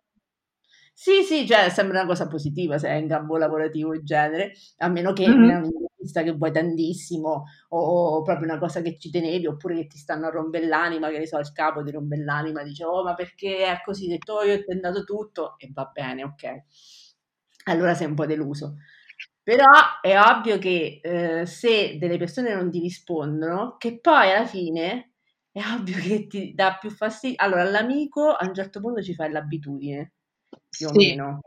A: Sì, sì, cioè sembra una cosa positiva se è in campo lavorativo in genere, a meno che mm-hmm. non è un'intervista che vuoi tantissimo o, o, proprio una cosa che ci tenevi oppure che ti stanno a rompere l'anima, che ne so, il capo ti rompe l'anima, dice oh ma perché è così, detto oh, io ho tentato tutto e va bene, ok allora sei un po' deluso. Però è ovvio che eh, se delle persone non ti rispondono, che poi alla fine è ovvio che ti dà più fastidio. Allora, l'amico a un certo punto ci fai l'abitudine, più o meno.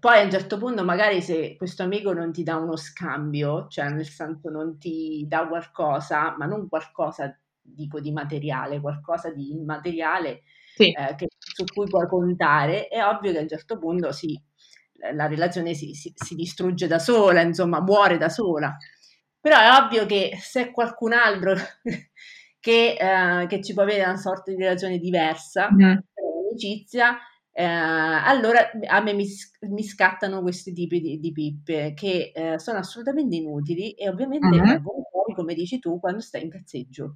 A: Poi a un certo punto, magari se questo amico non ti dà uno scambio, cioè nel senso non ti dà qualcosa, ma non qualcosa, dico, di materiale, qualcosa di immateriale sì. eh, che, su cui puoi contare, è ovvio che a un certo punto sì, la relazione si, si, si, distrugge da sola, insomma, muore da sola. Però è ovvio che se qualcun altro che, eh, che, ci può avere una sorta di relazione diversa, mm. amicizia, eh, allora a me mi, mi, scattano questi tipi di, di pippe che eh, sono assolutamente inutili e ovviamente mm-hmm. vengono fuori, come dici tu, quando stai in cazzeggio.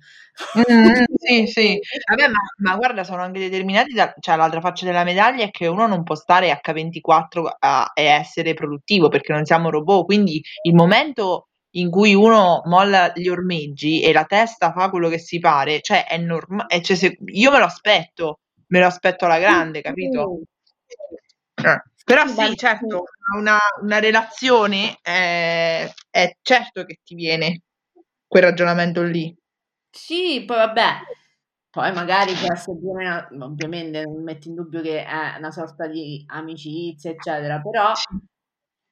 B: Mm, sì, sì. Vabbè, ma, ma, guarda, sono anche determinati, da, cioè l'altra faccia della medaglia è che uno non può stare H24 a, e essere produttivo perché non siamo robot, quindi il momento in cui uno molla gli ormeggi e la testa fa quello che si pare, cioè è normale, cioè io me lo aspetto, me lo aspetto alla grande, capito? Eh, però sì, certo, una, una relazione è, è certo che ti viene quel ragionamento lì.
A: Sì, poi vabbè, poi magari meno, ovviamente non metto in dubbio che è una sorta di amicizia, eccetera, però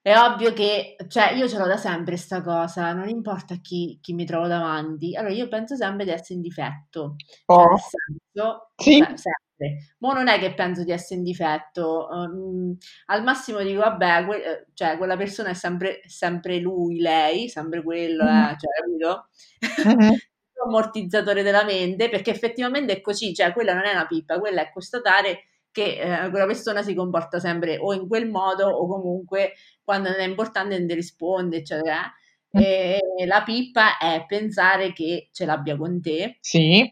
A: è ovvio che, cioè, io ce l'ho da sempre sta cosa, non importa chi, chi mi trovo davanti, allora io penso sempre di essere in difetto, cioè,
B: Oh,
A: nel senso,
B: sì,
A: cioè, sempre. Ma non è che penso di essere in difetto, um, al massimo dico, vabbè, que- eh, cioè, quella persona è sempre, sempre lui, lei, sempre quello, eh, cioè, capito?
B: mhm,
A: ammortizzatore della mente, perché effettivamente è così, cioè quella non è una pippa, quella è constatare che eh, quella persona si comporta sempre o in quel modo o comunque quando non è importante non risponde, eccetera. E la pippa è pensare che ce l'abbia con te,
B: sì,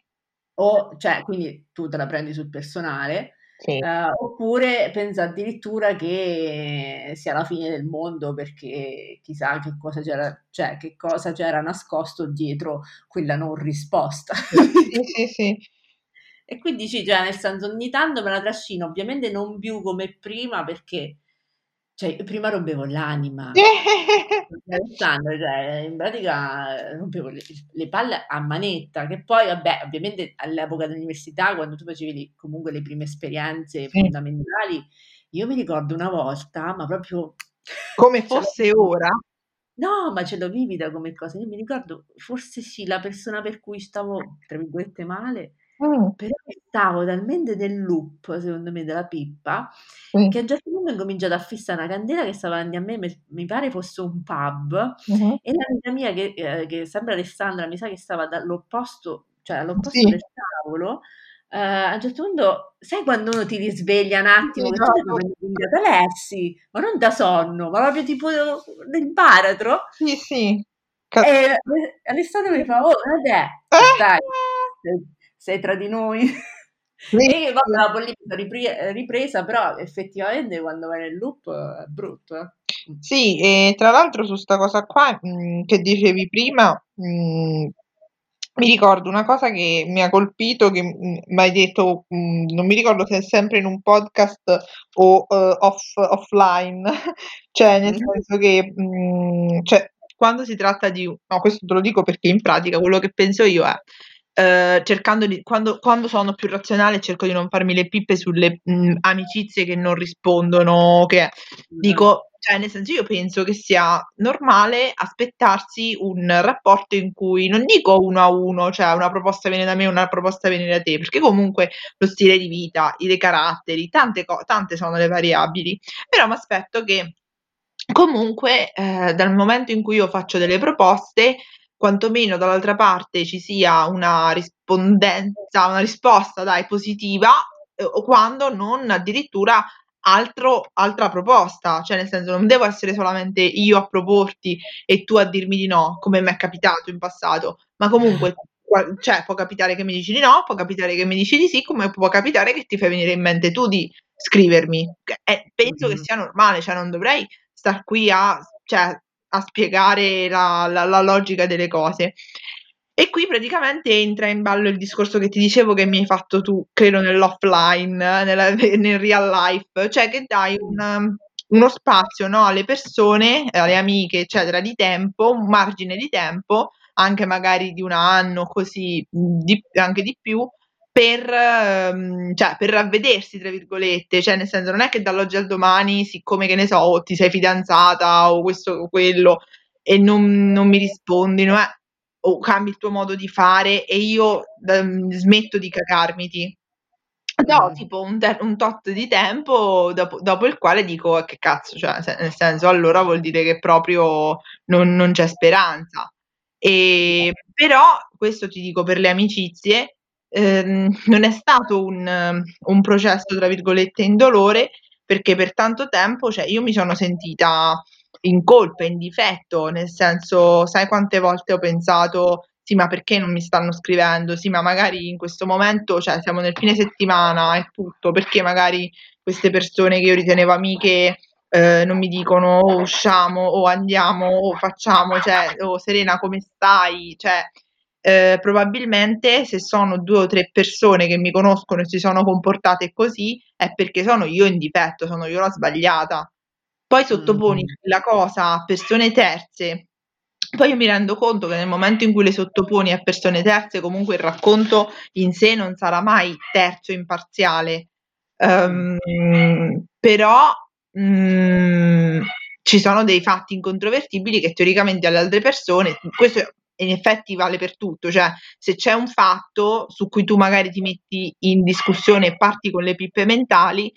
A: o cioè, quindi tu te la prendi sul personale,
B: sì.
A: eh, oppure pensa addirittura che sia la fine del mondo perché chissà che cosa c'era, cioè, che cosa c'era nascosto dietro quella non risposta.
B: Sì, sì, sì.
A: E quindi sì, cioè, nel senso, ogni tanto me la trascino, ovviamente non più come prima perché cioè, io prima rompevo l'anima. Alessandro, cioè, in pratica eh, rompevo le, le palle a manetta, che poi, vabbè, ovviamente all'epoca dell'università, quando tu facevi comunque le prime esperienze
B: Sì.
A: fondamentali, io mi ricordo una volta, ma proprio
B: Come fosse ora.
A: No, ma ce l'ho vivida come cosa. Io mi ricordo, forse sì, la persona per cui stavo, tra virgolette, male,
B: Mm,
A: però stavo talmente nel loop, secondo me, della pippa,
B: sì,
A: che a un certo punto ho incominciato a fissare una candela che stava davanti a me, me- mi pare fosse un pub,
B: mhm,
A: e l'amica mia, che, eh, che sempre Alessandra, mi sa che stava dall'opposto, cioè all'opposto
B: sì,
A: del tavolo, eh, a un certo punto, sai quando uno ti risveglia un attimo, che tu sei proprio svegliata, Alessi, ma non da sonno, ma proprio tipo nel baratro,
B: Sì, sì. Ca-
A: eh, Alessandro mi fa, oh, guarda, stai, sei, sei tra di noi.
B: Sì,
A: E vabbè, la polemica ripri- ripresa, però effettivamente quando vai nel loop eh, è brutto. eh.
B: Sì, e tra l'altro su sta cosa qua, mh, che dicevi prima, mh, mi ricordo una cosa che mi ha colpito, che mi hai detto, mh, non mi ricordo se è sempre in un podcast o eh, off- offline, cioè nel senso che cioè, quando si tratta di... No, questo te lo dico perché in pratica quello che penso io è, eh, cercando di... Quando, quando sono più razionale cerco di non farmi le pippe sulle mh, amicizie che non rispondono, che Dico, cioè, nel senso, io penso che sia normale aspettarsi un rapporto in cui non dico uno a uno, cioè una proposta viene da me, una proposta viene da te, perché comunque lo stile di vita, i dei caratteri, tante, co- tante sono le variabili, però mi aspetto che comunque eh, dal momento in cui io faccio delle proposte, quantomeno dall'altra parte ci sia una rispondenza, una risposta, dai, positiva, eh, quando non addirittura altro, altra proposta, cioè nel senso non devo essere solamente io a proporti e tu a dirmi di no, come mi è capitato in passato, ma comunque cioè, può capitare che mi dici di no, può capitare che mi dici di sì, come può capitare che ti fai venire in mente tu di scrivermi. Eh, penso che
A: Mhm.
B: sia normale, cioè non dovrei star qui a, cioè, a spiegare la, la- la logica delle cose. E qui praticamente entra in ballo il discorso che ti dicevo che mi hai fatto tu, credo nell'offline, nella- nel real life, cioè che dai un, uno spazio, no, alle persone, alle amiche, eccetera, di tempo, un margine di tempo, anche magari di un anno, così, di- anche di più, per, ehm, cioè, per ravvedersi, tra virgolette, cioè nel senso non è che dall'oggi al domani, siccome che ne so, o ti sei fidanzata o questo o quello e non, non mi rispondi, no? Eh, o cambi il tuo modo di fare e io ehm, smetto di cagarmiti. Do
A: Mhm.
B: tipo un, te- un tot di tempo dopo, dopo il quale dico che cazzo, cioè, se- nel senso allora vuol dire che proprio non, non c'è speranza. E, però questo ti dico per le amicizie, ehm, non è stato un, un processo, tra virgolette, indolore, perché per tanto tempo, cioè, io mi sono sentita in colpa, in difetto, nel senso, sai quante volte ho pensato, sì, ma perché non mi stanno scrivendo? Sì, ma magari in questo momento, cioè, siamo nel fine settimana e tutto, perché magari queste persone che io ritenevo amiche eh, non mi dicono o usciamo o andiamo o facciamo, cioè, o Serena come stai? Cioè, eh, probabilmente se sono due o tre persone che mi conoscono e si sono comportate così è perché sono io in difetto, sono io la sbagliata. Poi sottoponi mm. la cosa a persone terze. Poi io mi rendo conto che nel momento in cui le sottoponi a persone terze, comunque il racconto in sé non sarà mai terzo imparziale. Um, però mh, ci sono dei fatti incontrovertibili che teoricamente alle altre persone, questo in effetti vale per tutto, cioè se c'è un fatto su cui tu magari ti metti in discussione e parti con le pippe mentali,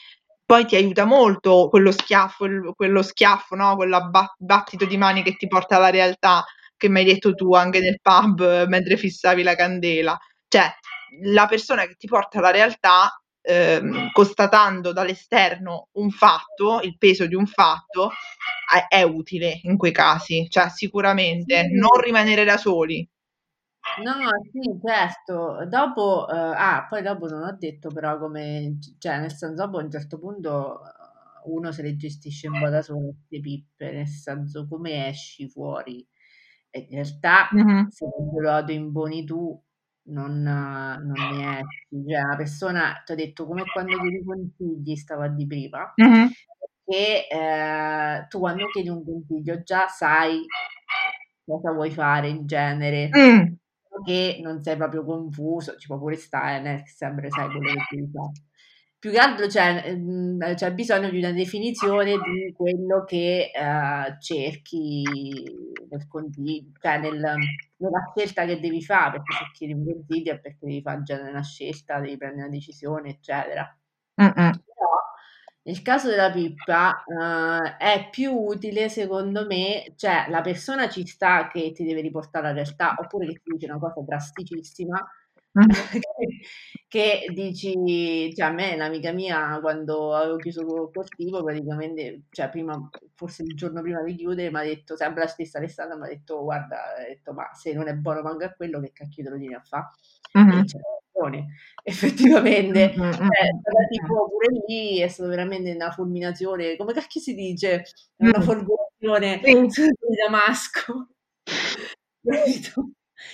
B: poi ti aiuta molto quello schiaffo, quello schiaffo, no? quello battito di mani che ti porta alla realtà, che mi hai detto tu anche nel pub mentre fissavi la candela. Cioè, la persona che ti porta alla realtà ehm, constatando dall'esterno un fatto, il peso di un fatto, è, è utile in quei casi, cioè sicuramente sì. non rimanere da soli.
A: No, sì, certo. Dopo, uh, ah, poi dopo non ho detto però come, cioè nel senso dopo a un certo punto uno se le gestisce un po' da solo queste pippe, nel senso come esci fuori. E in realtà mm-hmm. se lo imponi tu non, non ne esci. Cioè, la persona, ti ho detto, come quando chiedi consigli, stavo a di prima, mm-hmm. che eh, tu quando chiedi un consiglio già sai cosa vuoi fare in genere, mm. che non sei proprio confuso, ci può pure stare, nel sempre sai quello che devi fare più che altro c'è, mhmm, c'è bisogno di una definizione di quello che uh, cerchi nel consiglio, cioè nel, nella scelta che devi fare, perché se chiedi un consiglio è perché devi fare genere una scelta, devi prendere una decisione, eccetera. Mm-mm. Però nel caso della pippa uh, è più utile, secondo me, cioè la persona ci sta che ti deve riportare alla realtà, oppure che ti dice una cosa drasticissima, che dici, cioè a me un'amica mia quando avevo chiuso col cortivo praticamente, cioè prima, forse il giorno prima di chiudere mi ha detto, sempre la stessa Alessandra mi ha detto guarda, ha detto, ma se non è buono manca a quello che cacchio te lo vieni a fare? Mm-hmm. Ragione, effettivamente, mm-hmm. cioè, tipo pure lì è stata veramente una fulminazione, come cacchio si dice? Una mm. folgorazione sì. di Damasco.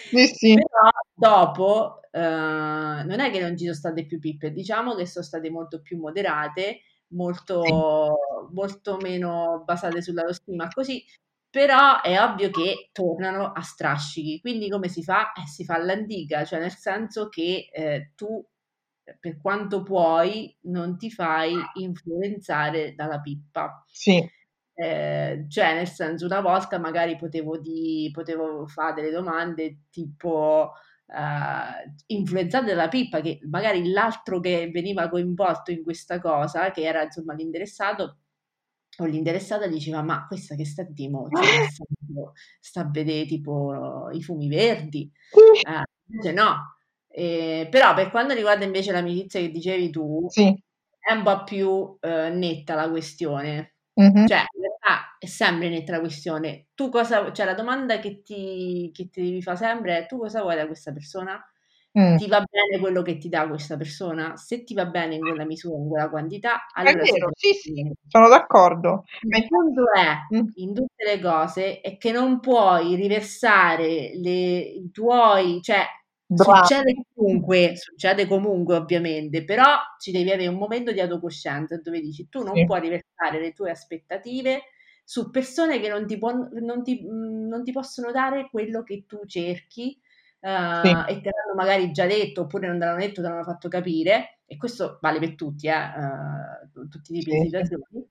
A: Sì, sì. Però dopo eh, non è che non ci sono state più pippe, diciamo che sono state molto più moderate, molto, sì. molto meno basate sull'autostima, così, però è ovvio che tornano a strascichi. Quindi come si fa? Eh, si fa all'antica, cioè nel senso che eh, tu per quanto puoi non ti fai influenzare dalla pippa.
B: Sì.
A: Eh, cioè, nel senso, una volta magari potevo, di, potevo fare delle domande tipo uh, influenzate dalla pippa, che magari l'altro che veniva coinvolto in questa cosa, che era insomma l'interessato, o l'interessata diceva: Ma questa che sta di mo? Cioè, sta a vedere tipo i fumi verdi? Eh, no. Eh, però per quanto riguarda invece l'amicizia che dicevi tu,
B: sì.
A: è un po' più eh, netta la questione. Mm-hmm. Cioè, è sempre netta la questione. Tu cosa, cioè la domanda che ti, che ti devi fare sempre è tu cosa vuoi da questa persona? Mm. Ti va bene quello che ti dà questa persona? Se ti va bene in quella misura, in quella quantità, allora
B: è vero, sì, sì, sono d'accordo.
A: Il punto è, mm. in tutte le cose, è che non puoi riversare le, i tuoi, cioè Succede comunque, succede comunque ovviamente, però ci devi avere un momento di autocoscienza dove dici tu non sì. puoi riversare le tue aspettative su persone che non ti, può, non ti, non ti possono dare quello che tu cerchi uh, sì. e te l'hanno magari già detto oppure non te l'hanno detto, te l'hanno fatto capire e questo vale per tutti, eh, uh, tutti i tipi sì. di situazioni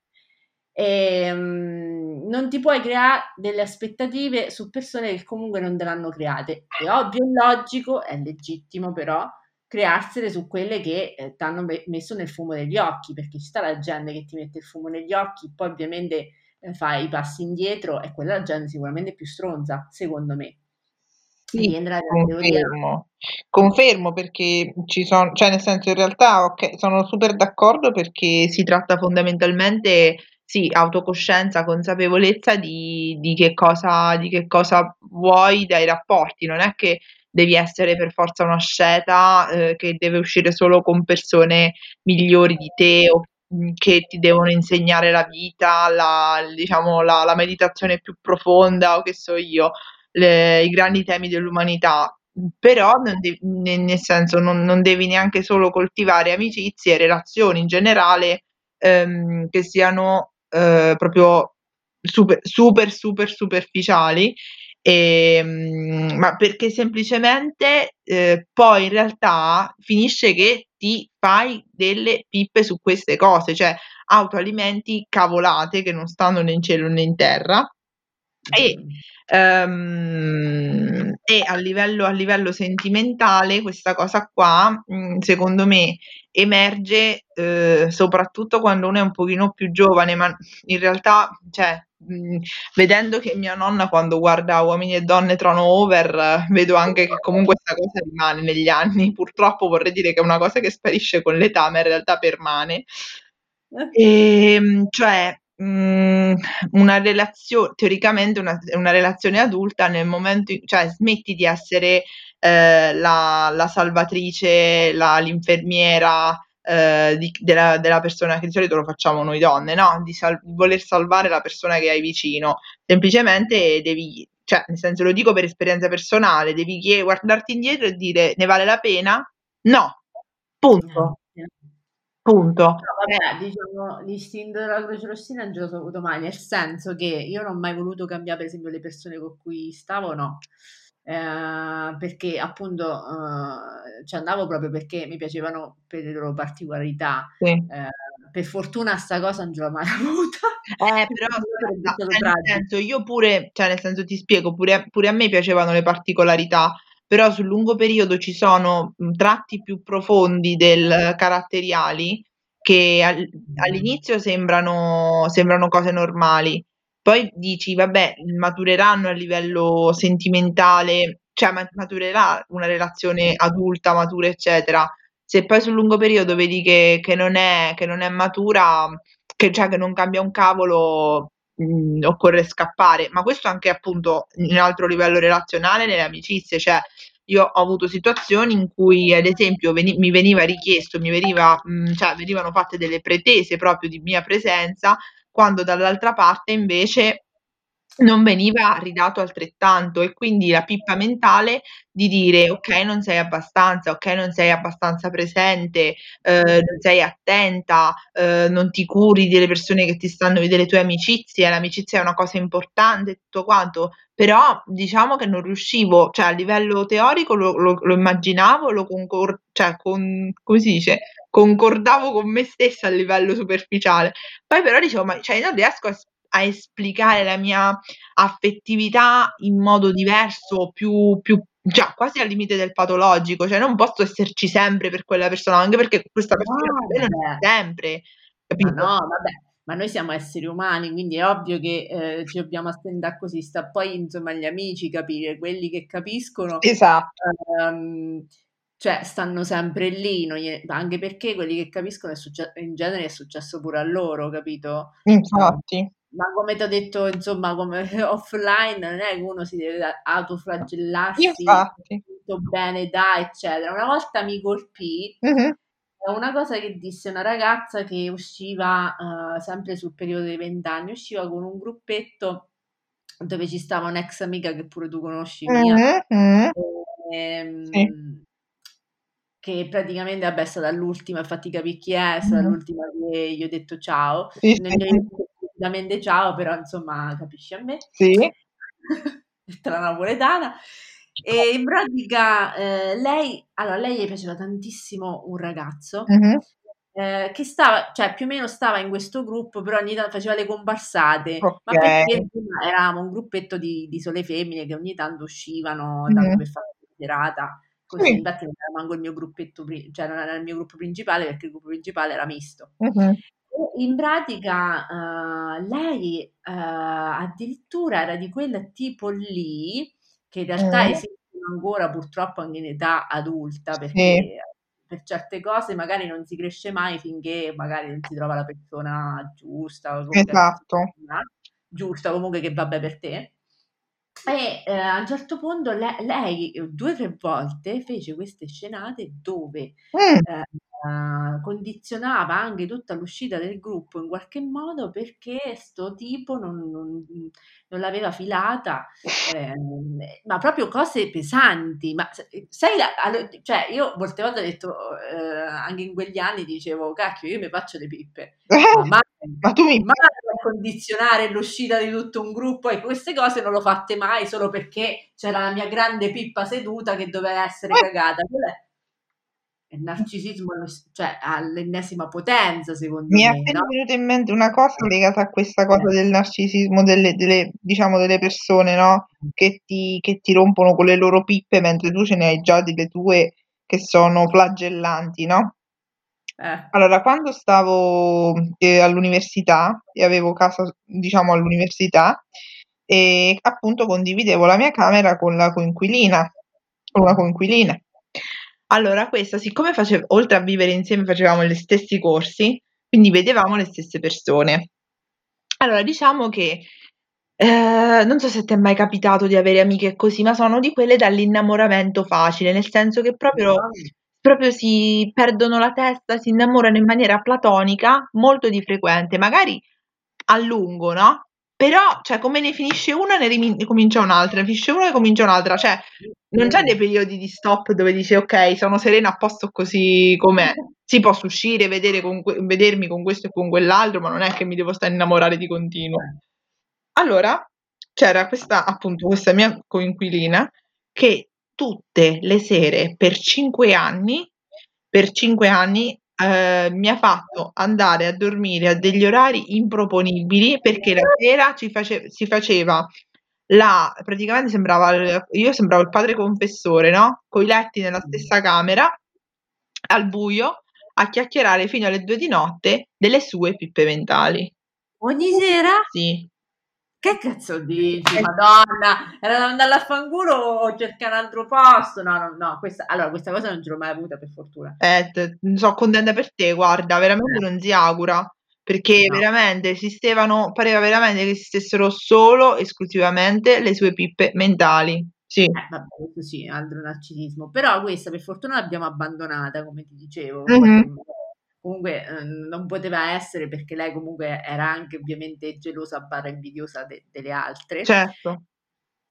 A: e, um, non ti puoi creare delle aspettative su persone che comunque non te l'hanno create. È ovvio, è logico, è legittimo però crearsele su quelle che eh, ti hanno messo nel fumo degli occhi, perché ci sta la gente che ti mette il fumo negli occhi, poi ovviamente fai i passi indietro e quella gente sicuramente più stronza, secondo me.
B: Sì, confermo. confermo perché ci sono, cioè nel senso in realtà ok, sono super d'accordo perché si tratta fondamentalmente sì, autocoscienza, consapevolezza di, di, che cosa, di che cosa vuoi dai rapporti, non è che devi essere per forza una sceta eh, che deve uscire solo con persone migliori di te o che ti devono insegnare la vita, la diciamo la la meditazione più profonda o che so io, le i grandi temi dell'umanità. Però non de ne nel senso non non devi neanche solo coltivare amicizie e relazioni in generale, ehm, che siano, uhm, proprio super, super, super superficiali, ehm, ma perché semplicemente, ehm, poi in realtà finisce che ti fai delle pippe su queste cose, cioè autoalimenti cavolate che non stanno né in cielo né in terra. E, ehm, e a livello a livello sentimentale questa cosa qua, mhmm, secondo me emerge, uhm, soprattutto quando uno è un pochino più giovane, ma in realtà cioè, mhmm, vedendo che mia nonna quando guarda Uomini e donne Trono Over, vedo anche che comunque 'sta cosa rimane negli anni. Purtroppo vorrei dire che è una cosa che sparisce con l'età, ma in realtà permane. Ehm, cioè, mhmm, una relazio teoricamente una una relazione adulta nel momento in cioè smetti di essere, ehm, la la salvatrice, la l'infermiera, ehm, di della della persona che di solito lo facciamo noi donne, no, di sal voler salvare la persona che hai vicino. Semplicemente devi cioè, nel senso lo dico per esperienza personale, devi chie guardarti indietro e dire: "Ne vale la pena? No. Punto." Punto.
A: No vabbè, diciamo l'istinto della crocerossina non ce l'ho avuto mai, nel senso che io non ho mai voluto cambià per esempio le persone con cui stavo, no. Ehm, perché appunto, uhm, ci andavo proprio perché mi piacevano per le loro particolarità.
B: Sì.
A: Ehm, per fortuna 'sta cosa non ce l'ho mai avuta.
B: Eh, però aspetta, cioè nel senso io pure cioè nel senso ti spiego, pure a pure a me piacevano le particolarità, però sul lungo periodo ci sono, tratti più profondi del caratteriali che
A: Mh-mh.
B: all'inizio sembrano sembrano cose normali, poi dici: "Vabbè, matureranno a livello sentimentale, cioè ma maturerà una relazione adulta, matura, eccetera." Se poi sul lungo periodo vedi che che non è che non è matura, che cioè che non cambia un cavolo, mhmm, occorre scappare. Ma questo anche appunto in altro livello relazionale nelle amicizie, cioè io ho avuto situazioni in cui ad esempio veni mi veniva richiesto, mi veniva mhmm, cioè venivano fatte delle pretese proprio di mia presenza, quando dall'altra parte invece non veniva ridato altrettanto e quindi la pippa mentale di dire: "Okay, non sei abbastanza, okay, non sei abbastanza presente, uhm, non sei attenta, uhm, non ti curi delle persone che ti stanno delle tue amicizie, l'amicizia è una cosa importante tutto quanto." Però diciamo che non riuscivo cioè a livello teorico lo lo lo immaginavo, lo concor cioè con come si dice, concordavo con me stessa a livello superficiale. Poi però dicevo: "Ma cioè io non riesco a a esplicare la mia affettività in modo diverso, più più già quasi al limite del patologico, cioè non posso esserci sempre per quella persona, anche perché questa persona
A: No,
B: non c'è sempre,
A: Ma
B: capito?
A: no, vabbè, ma noi siamo esseri umani, quindi è ovvio che, ehm, ci dobbiamo attendà così. Sta poi insomma agli amici capire, quelli che capiscono,
B: Esatto.
A: ehm, cioè stanno sempre lì, glie anche perché quelli che capiscono è succe in genere è successo pure a loro, capito? Ehm,
B: Infatti.
A: ma come t'ho detto insomma come offline, non è che uno si deve autoflagellarsi,
B: Infatti.
A: tutto bene dai, eccetera. Una volta mi colpì,
B: Mh-mh.
A: ehm, una cosa che disse una ragazza che usciva, uhm, sempre sul periodo dei 20 anni, usciva con un gruppetto dove ci stava un'ex amica che pure tu conosci mia,
B: Mh-mh, mh. Sì.
A: Che praticamente vabbè è stata l'ultima a fatti capì chi è, è stata
B: Mh-mh.
A: l'ultima che gli ho detto ciao.
B: Sì,
A: Non
B: sì,
A: gli ho detto ciao, però insomma capisci a me.
B: Sì.
A: Detta la napoletana. E in pratica, ehm, lei allora lei gli piaceva tantissimo un ragazzo,
B: Mh-mh.
A: ehm, che stava cioè più o meno stava in questo gruppo, però ogni tan faceva le comparsate, ma perché
B: Okay.
A: eravamo un gruppetto di di sole femmine che ogni tanto uscivano, tanto
B: Mh-mh.
A: per fare una chiacchierata, così.
B: Sì.
A: Infatti non era manco il mio gruppetto cioè non era il mio gruppo principale, perché il gruppo principale era misto. E in pratica, uhm, lei, uhm, addirittura era di quel tipo lì, che in realtà
B: Mh.
A: esistono ancora purtroppo anche in età adulta,
B: Sì.
A: perché per certe cose magari non si cresce mai finché magari non si trova la persona giusta o
B: Esatto.
A: giusta, comunque che va be per te. E, ehm, a un certo punto le lei 2 o 3 volte fece queste scenate dove,
B: Mh.
A: ehm uh, condizionava anche tutta l'uscita del gruppo in qualche modo perché sto tipo non, non, non l'aveva filata, eh, ma proprio cose pesanti. Ma sai, cioè io molte volte ho detto, eh, anche in quegli anni dicevo, cacchio, io mi faccio le pippe, ma,
B: ma tu mi...
A: Ma condizionare l'uscita di tutto un gruppo e queste cose non l'ho fatte mai solo perché c'era la mia grande pippa seduta che doveva essere cagata. Il narcisismo cioè, all'ennesima potenza, secondo
B: Mi
A: me.
B: Mi è appena
A: no?
B: venuta in mente una cosa legata a questa cosa del narcisismo delle, delle, diciamo, delle persone, no? Che ti, che ti rompono con le loro pippe mentre tu ce ne hai già delle tue che sono flagellanti, no?
A: Eh.
B: Allora, quando stavo eh, all'università e avevo casa, diciamo, all'università, e appunto condividevo la mia camera con la coinquilina, con una coinquilina. Allora, questa, siccome faceva, oltre a vivere insieme, facevamo gli stessi corsi, quindi vedevamo le stesse persone. Allora, diciamo che eh, non so se ti è mai capitato di avere amiche così, ma sono di quelle dall'innamoramento facile, nel senso che proprio proprio si perdono la testa, si innamorano in maniera platonica molto di frequente, magari a lungo, no? Però, cioè, come ne finisce una, ne, rim- ne comincia un'altra, ne finisce una, ne comincia un'altra, cioè, non c'è dei periodi di stop dove dici, ok, sono serena a posto così com'è. Si posso uscire, vedere con que- vedermi con questo e con quell'altro, ma non è che mi devo stare a innamorare di continuo. Allora, c'era questa, appunto, questa mia coinquilina che tutte le sere per cinque anni, per cinque anni eh, mi ha fatto andare a dormire a degli orari improponibili perché la sera ci face, si faceva la praticamente sembrava io sembravo il padre confessore, no? Con i letti nella stessa camera al buio a chiacchierare fino alle due di notte delle sue pippe mentali.
A: Ogni sera?
B: Sì.
A: Che cazzo dici, madonna? Era da andare a fanculo o cercare un altro posto? No, no, no, questa, allora questa cosa non ce l'ho mai avuta per fortuna.
B: Eh, te, so contenta per te, guarda, veramente non si augura, perché no. veramente esistevano, pareva veramente che esistessero solo, esclusivamente, le sue pippe mentali. Sì.
A: Eh, vabbè, questo sì, altro narcisismo. Però questa per fortuna l'abbiamo abbandonata, come ti dicevo.
B: Mm-hmm
A: comunque eh, non poteva essere perché lei comunque era anche ovviamente gelosa barra invidiosa de- delle altre.
B: Certo.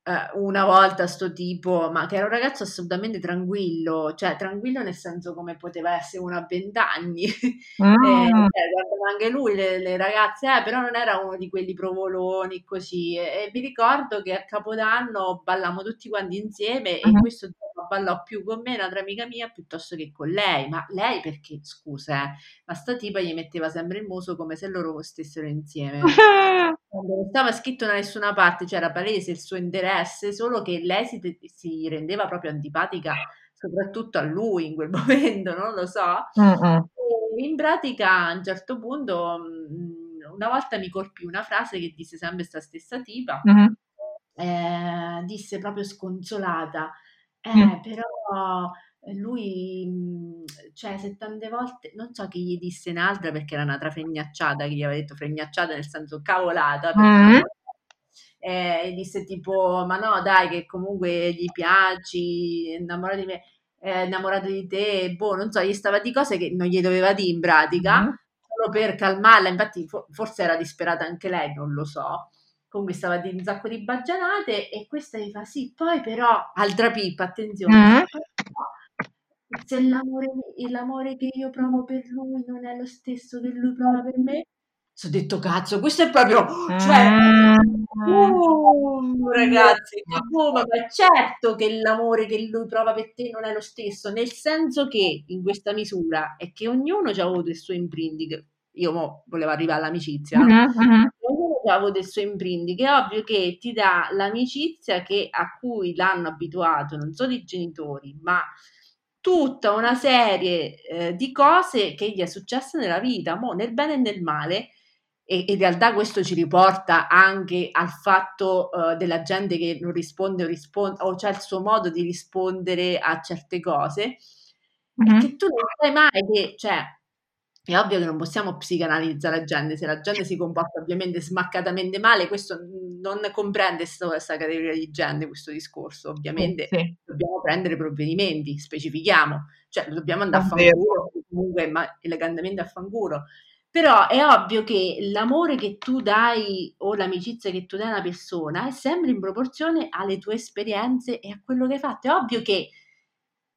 A: Uh, una volta sto tipo, ma che era un ragazzo assolutamente tranquillo, cioè tranquillo nel senso come poteva essere uno a vent'anni,
B: mm.
A: eh, guardava anche lui le, le ragazze, eh, però non era uno di quelli provoloni così, e, e mi ricordo che a Capodanno ballammo tutti quanti insieme
B: mm-hmm.
A: e questo giorno ballò più con me un'altra amica mia piuttosto che con lei, ma lei perché, scusa, eh, ma sta tipa gli metteva sempre il muso come se loro stessero insieme. non stava scritto da nessuna parte, c'era palese il suo interesse, solo che lei si, si, rendeva proprio antipatica soprattutto a lui in quel momento, non lo so. In pratica a un certo punto una volta mi colpì una frase che disse sempre questa stessa tipa,
B: mm-hmm.
A: eh, disse proprio sconsolata, eh,
B: mm.
A: però lui, cioè, se tante volte, non so chi gli disse un'altra perché era un'altra fregnacciata, che gli aveva detto fregnacciata nel senso cavolata,
B: mm.
A: eh, e disse tipo, ma no dai che comunque gli piaci, innamorato di me, eh, innamorato di te, boh, non so, gli stava di cose che non gli doveva dire in pratica,
B: mm.
A: solo per calmarla, infatti forse era disperata anche lei, non lo so. Comunque stava di un sacco di baggianate e questa gli fa sì, poi però, altra pippa, attenzione,
B: mm
A: se l'amore, l'amore, che io provo per lui non è lo stesso che lui prova per me, ho detto cazzo, questo è proprio, cioè, uh, ragazzi, uh, ma certo che l'amore che lui prova per te non è lo stesso, nel senso che in questa misura è che ognuno ha avuto il suo imprinting, io mo volevo arrivare all'amicizia,
B: mm-hmm.
A: ognuno ha avuto il suo imprinting, è ovvio che ti dà l'amicizia che, a cui l'hanno abituato non solo i genitori, ma tutta una serie eh, di cose che gli è successo nella vita, mo, nel bene e nel male, e, in realtà questo ci riporta anche al fatto uh, della gente che non risponde o risponde o c'è il suo modo di rispondere a certe cose, mm-hmm. che tu non sai mai che, cioè, è ovvio che non possiamo psicanalizzare la gente, se la gente si comporta ovviamente smaccatamente male, questo non comprende questa categoria di gente, questo discorso, ovviamente
B: sì.
A: dobbiamo prendere provvedimenti, specifichiamo, cioè dobbiamo andare a fare un culo comunque ma elegantemente a fanculo. Però è ovvio che l'amore che tu dai o l'amicizia che tu dai a una persona è sempre in proporzione alle tue esperienze e a quello che hai fatto. È ovvio che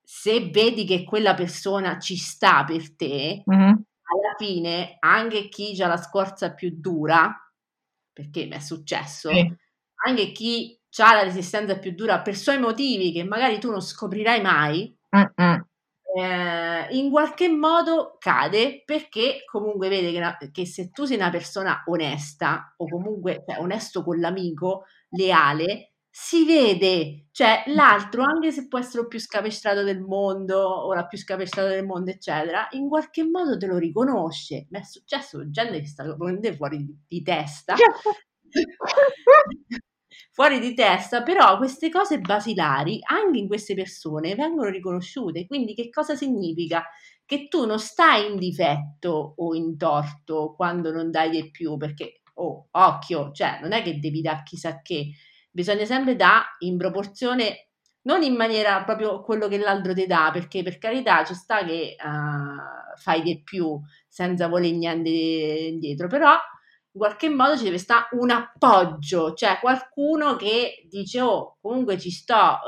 A: se vedi che quella persona ci sta per te,
B: Mh-mh.
A: Fine anche chi ha la scorza più dura, perché mi è successo,
B: Sì.
A: anche chi ha la resistenza più dura per suoi motivi che magari tu non scoprirai mai, eh, in qualche modo cade perché comunque vede che, una- che se tu sei una persona onesta o comunque cioè, onesto con l'amico, leale, si vede, cioè l'altro, anche se può essere il più scapestrato del mondo o la più scapestrata del mondo, eccetera, in qualche modo te lo riconosce. Mi è successo gente che sta veramente fuori di, di testa. fuori di testa, però queste cose basilari anche in queste persone vengono riconosciute. Quindi che cosa significa? Che tu non stai in difetto o in torto quando non dai di più, perché, oh, occhio, cioè non è che devi dare chissà che, bisogna sempre dare in proporzione, non in maniera proprio quello che l'altro ti dà, perché per carità ci sta che uh, fai di più senza voler niente indietro, però in qualche modo ci deve stare un appoggio, cioè qualcuno che dice oh comunque ci sto,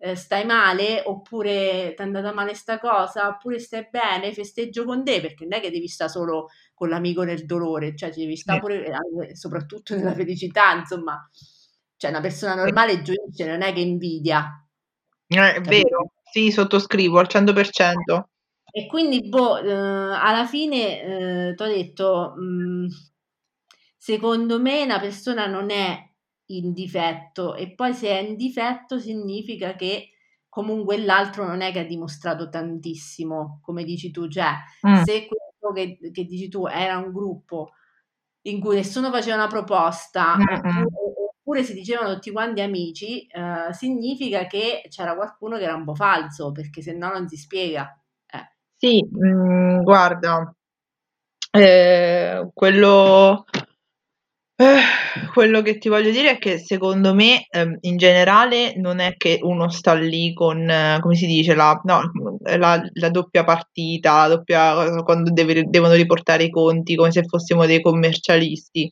A: eh, stai male oppure ti è andata male sta cosa oppure stai bene, festeggio con te perché non è che devi stare solo con l'amico nel dolore, cioè ci devi stare pure soprattutto nella felicità, insomma, cioè una persona normale gioisce, non è che invidia.
B: Eh, è capito? vero, sì, sottoscrivo al 100%.
A: E quindi, boh, eh, alla fine eh, ti ho detto, mh, secondo me una persona non è in difetto e poi se è in difetto significa che comunque l'altro non è che ha dimostrato tantissimo, come dici tu, cioè mm. se quello che, che, dici tu era un gruppo in cui nessuno faceva una proposta oppure, oppure, si dicevano tutti quanti amici, eh, significa che c'era qualcuno che era un po' falso, perché se no non si spiega. Eh.
B: Sì, mh, mm, guarda, eh, quello eh, quello che ti voglio dire è che secondo me, ehm, in generale non è che uno sta lì con, come si dice, la, no, la, la doppia partita, la doppia, quando deve, devono riportare i conti come se fossimo dei commercialisti.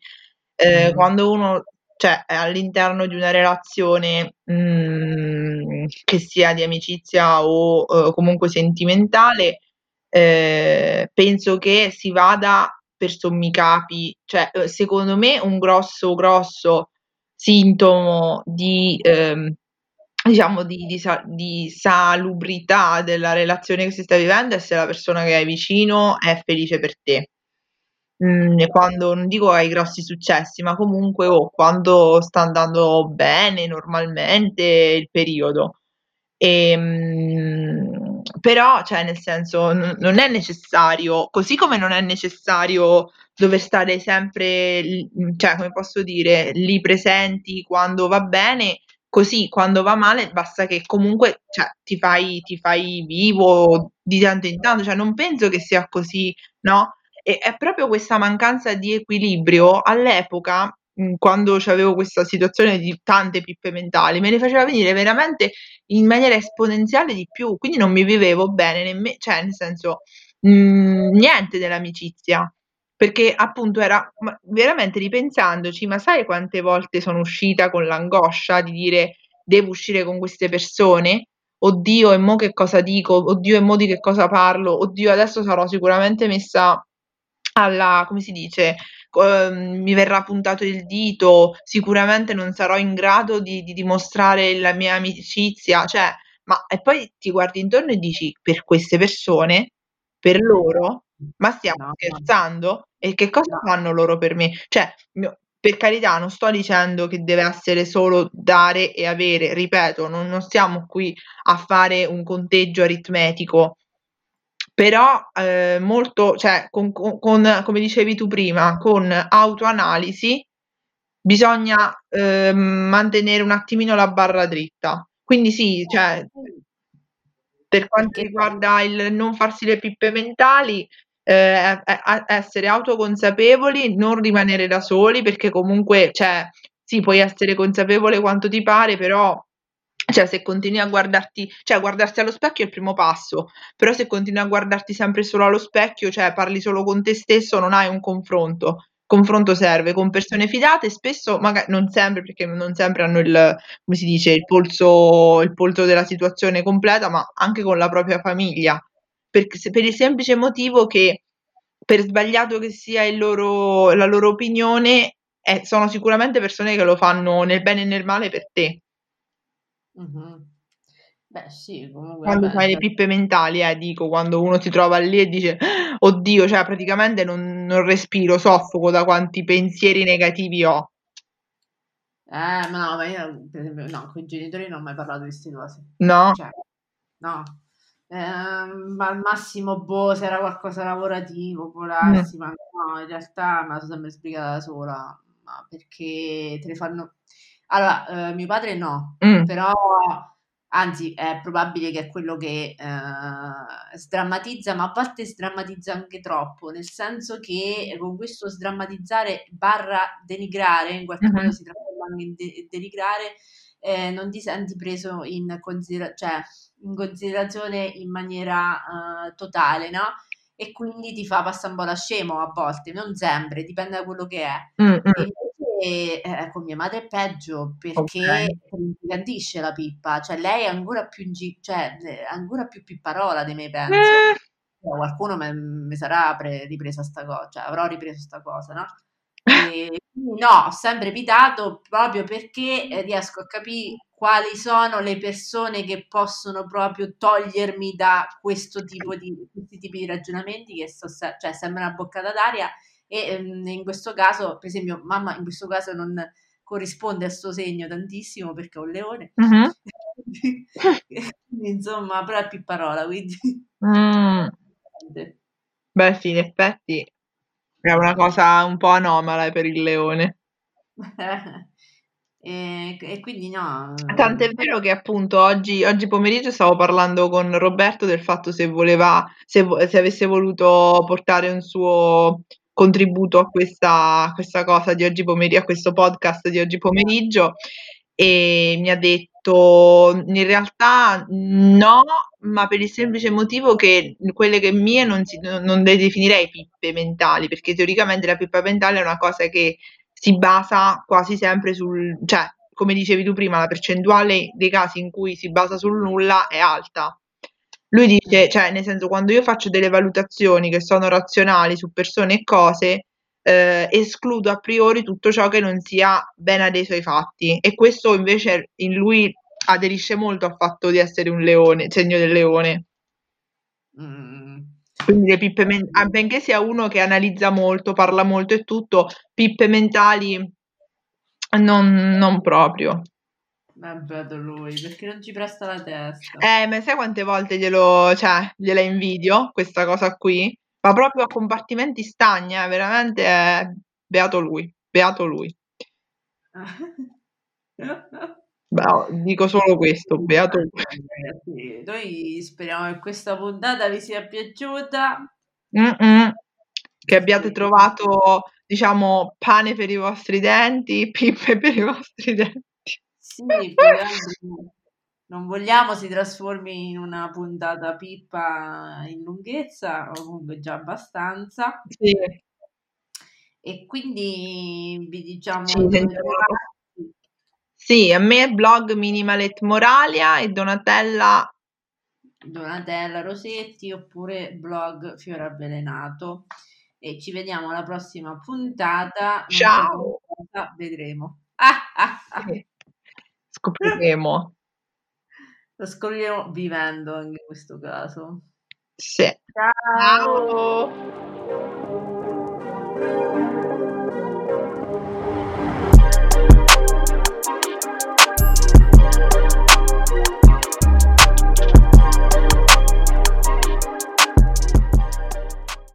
B: Eh, mm. Quando uno cioè, all'interno di una relazione mh, mm, che sia di amicizia o eh, comunque sentimentale, eh, penso che si vada per sommi capi, cioè uhm, secondo me un grosso, grosso sintomo di, ehm, diciamo di, di, di, salubrità della relazione che si sta vivendo è se la persona che hai vicino è felice per te. Mm, e quando non dico hai grossi successi, ma comunque oh, quando sta andando bene normalmente il periodo. Ehm, però, cioè, nel senso, n- non è necessario, così come non è necessario dover stare sempre, cioè, come posso dire, lì presenti quando va bene, così quando va male basta che comunque cioè, ti, fai, ti fai vivo di tanto in tanto, cioè, non penso che sia così, no? E è proprio questa mancanza di equilibrio all'epoca Mhmm, quando c'avevo questa situazione di tante pippe mentali, me ne faceva venire veramente in maniera esponenziale di più, quindi non mi vivevo bene nemme cioè nel senso, mhmm, niente dell'amicizia. Perché appunto era ma veramente ripensandoci, ma sai quante volte sono uscita con l'angoscia di dire: "Devo uscire con queste persone? Oddio e mo che cosa dico? Oddio e mo di che cosa parlo? Oddio adesso sarò sicuramente messa alla come si dice, Ehm, mi verrà puntato il dito, sicuramente non sarò in grado di, di dimostrare la mia amicizia, cioè, ma e poi ti guardi intorno e dici per queste persone, per loro, ma stiamo no, scherzando? E che cosa no. fanno loro per me? Cioè, no, per carità, non sto dicendo che deve essere solo dare e avere, ripeto, non, non stiamo qui a fare un conteggio aritmetico però eh, molto, cioè, con, con, con, come dicevi tu prima, con autoanalisi bisogna eh, mantenere un attimino la barra dritta. Quindi sì, cioè, per quanto riguarda il non farsi le pippe mentali, eh, essere autoconsapevoli, non rimanere da soli, perché comunque, cioè, sì, puoi essere consapevole quanto ti pare, però Cioè, se continui a guardarti cioè guardarsi allo specchio è il primo passo, però se continui a guardarti sempre solo allo specchio, cioè parli solo con te stesso, non hai un confronto. Confronto serve con persone fidate, spesso maga non sempre, perché non sempre hanno il come si dice, il polso il polso della situazione completa, ma anche con la propria famiglia. Se per il semplice motivo che, per sbagliato che sia loro la loro opinione, eh, sono sicuramente persone che lo fanno nel bene e nel male per te.
A: Mh-mh. Beh sì, comunque
B: Quando
A: vabbè
B: fai le
A: cioè
B: pippe mentali, eh, dico, quando uno si trova lì e dice: "Oddio, cioè praticamente non non respiro, soffoco da quanti pensieri negativi ho".
A: Eh, ma no, ma io per esempio no, coi genitori non ho mai parlato di 'ste cose.
B: No?
A: Cioè, no. Ehm, ma al massimo, boh, se era qualcosa lavorativo, può
B: Mh.
A: darsi, ma no, in realtà me la so sempre spiegata da sola, ma perché te le fanno allora, uhm, mio padre no,
B: Mh.
A: però anzi è probabile che è quello che, ehm, sdrammatizza, ma a volte sdrammatizza anche troppo, nel senso che con questo sdrammatizzare barra denigrare, in qualche modo
B: Mh-mh.
A: si trasforma anche in de denigrare, ehm, non ti senti preso in considera cioè in considerazione in maniera, uhm, totale, no, e quindi ti fa passa un po' da scemo a volte, non sempre, dipende da quello che è.
B: Mh,
A: E eh, con mia madre è peggio, perché
B: Okay.
A: ingigantisce la pippa, cioè lei è ancora più ingi cioè è ancora più pipparola di me penso.
B: Eh.
A: Qualcuno me mi sarà pre ripresa 'sta co cioè avrò ripreso 'sta cosa, no, quindi no, ho sempre evitato proprio perché, ehm, riesco a capì quali sono le persone che possono proprio togliermi da questo tipo di questi tipi di ragionamenti che so cioè sembra una boccata d'aria e, ehm, in questo caso, per esempio, mamma in questo caso non corrisponde a 'sto segno tantissimo perché è un leone. Quindi insomma, però è pipparola, quindi
B: Mh. Beh sì, in effetti è una cosa un po' anomala per il leone.
A: E e quindi no,
B: Tant'è vero che appunto oggi oggi pomeriggio stavo parlando con Roberto del fatto se voleva se se avesse voluto portare un suo contributo a questa questa cosa di oggi pomeri a questo podcast di oggi pomeriggio, e mi ha detto: "In realtà no, ma per il semplice motivo che quelle che mie non si non le definirei pippe mentali, perché teoricamente la pippa mentale è una cosa che si basa quasi sempre sul cioè, come dicevi tu prima, la percentuale dei casi in cui si basa sul nulla è alta". Lui dice cioè nel senso, quando io faccio delle valutazioni che sono razionali su persone e cose, ehm, escludo a priori tutto ciò che non sia ben adeso ai fatti, e questo invece in lui aderisce molto al fatto di essere un leone, segno del leone.
A: Mh.
B: Quindi le pippe men ah, benché sia uno che analizza molto, parla molto e tutto, pippe mentali non non proprio.
A: Beato lui, perché non ci presta la testa.
B: Eh, ma sai quante volte glielo cioè, gliela invidio questa cosa qui? Ma proprio a compartimenti stagni, eh, veramente beato lui, beato lui. Beh, oh, dico solo questo, beato lui.
A: Noi speriamo che questa puntata vi sia piaciuta.
B: Mh-mh. Che abbiate trovato, diciamo, pane per i vostri denti, pippe per i vostri denti.
A: Sì, non vogliamo si trasformi in una puntata pippa in lunghezza, o comunque già abbastanza.
B: Sì.
A: E quindi vi
B: Ci
A: diciamo trovarci.
B: Sì, a me blog Minimalet Moralia e Donatella
A: Donatella Rosetti oppure blog Fiore Avvelenato. E ci vediamo alla prossima puntata, non so con
B: Ciao.
A: cosa, vedremo.
B: Sì. Eh. scopriremo.
A: Lo scopriremo vivendo anche in questo caso.
B: Sì.
A: Ciao.
B: Ciao.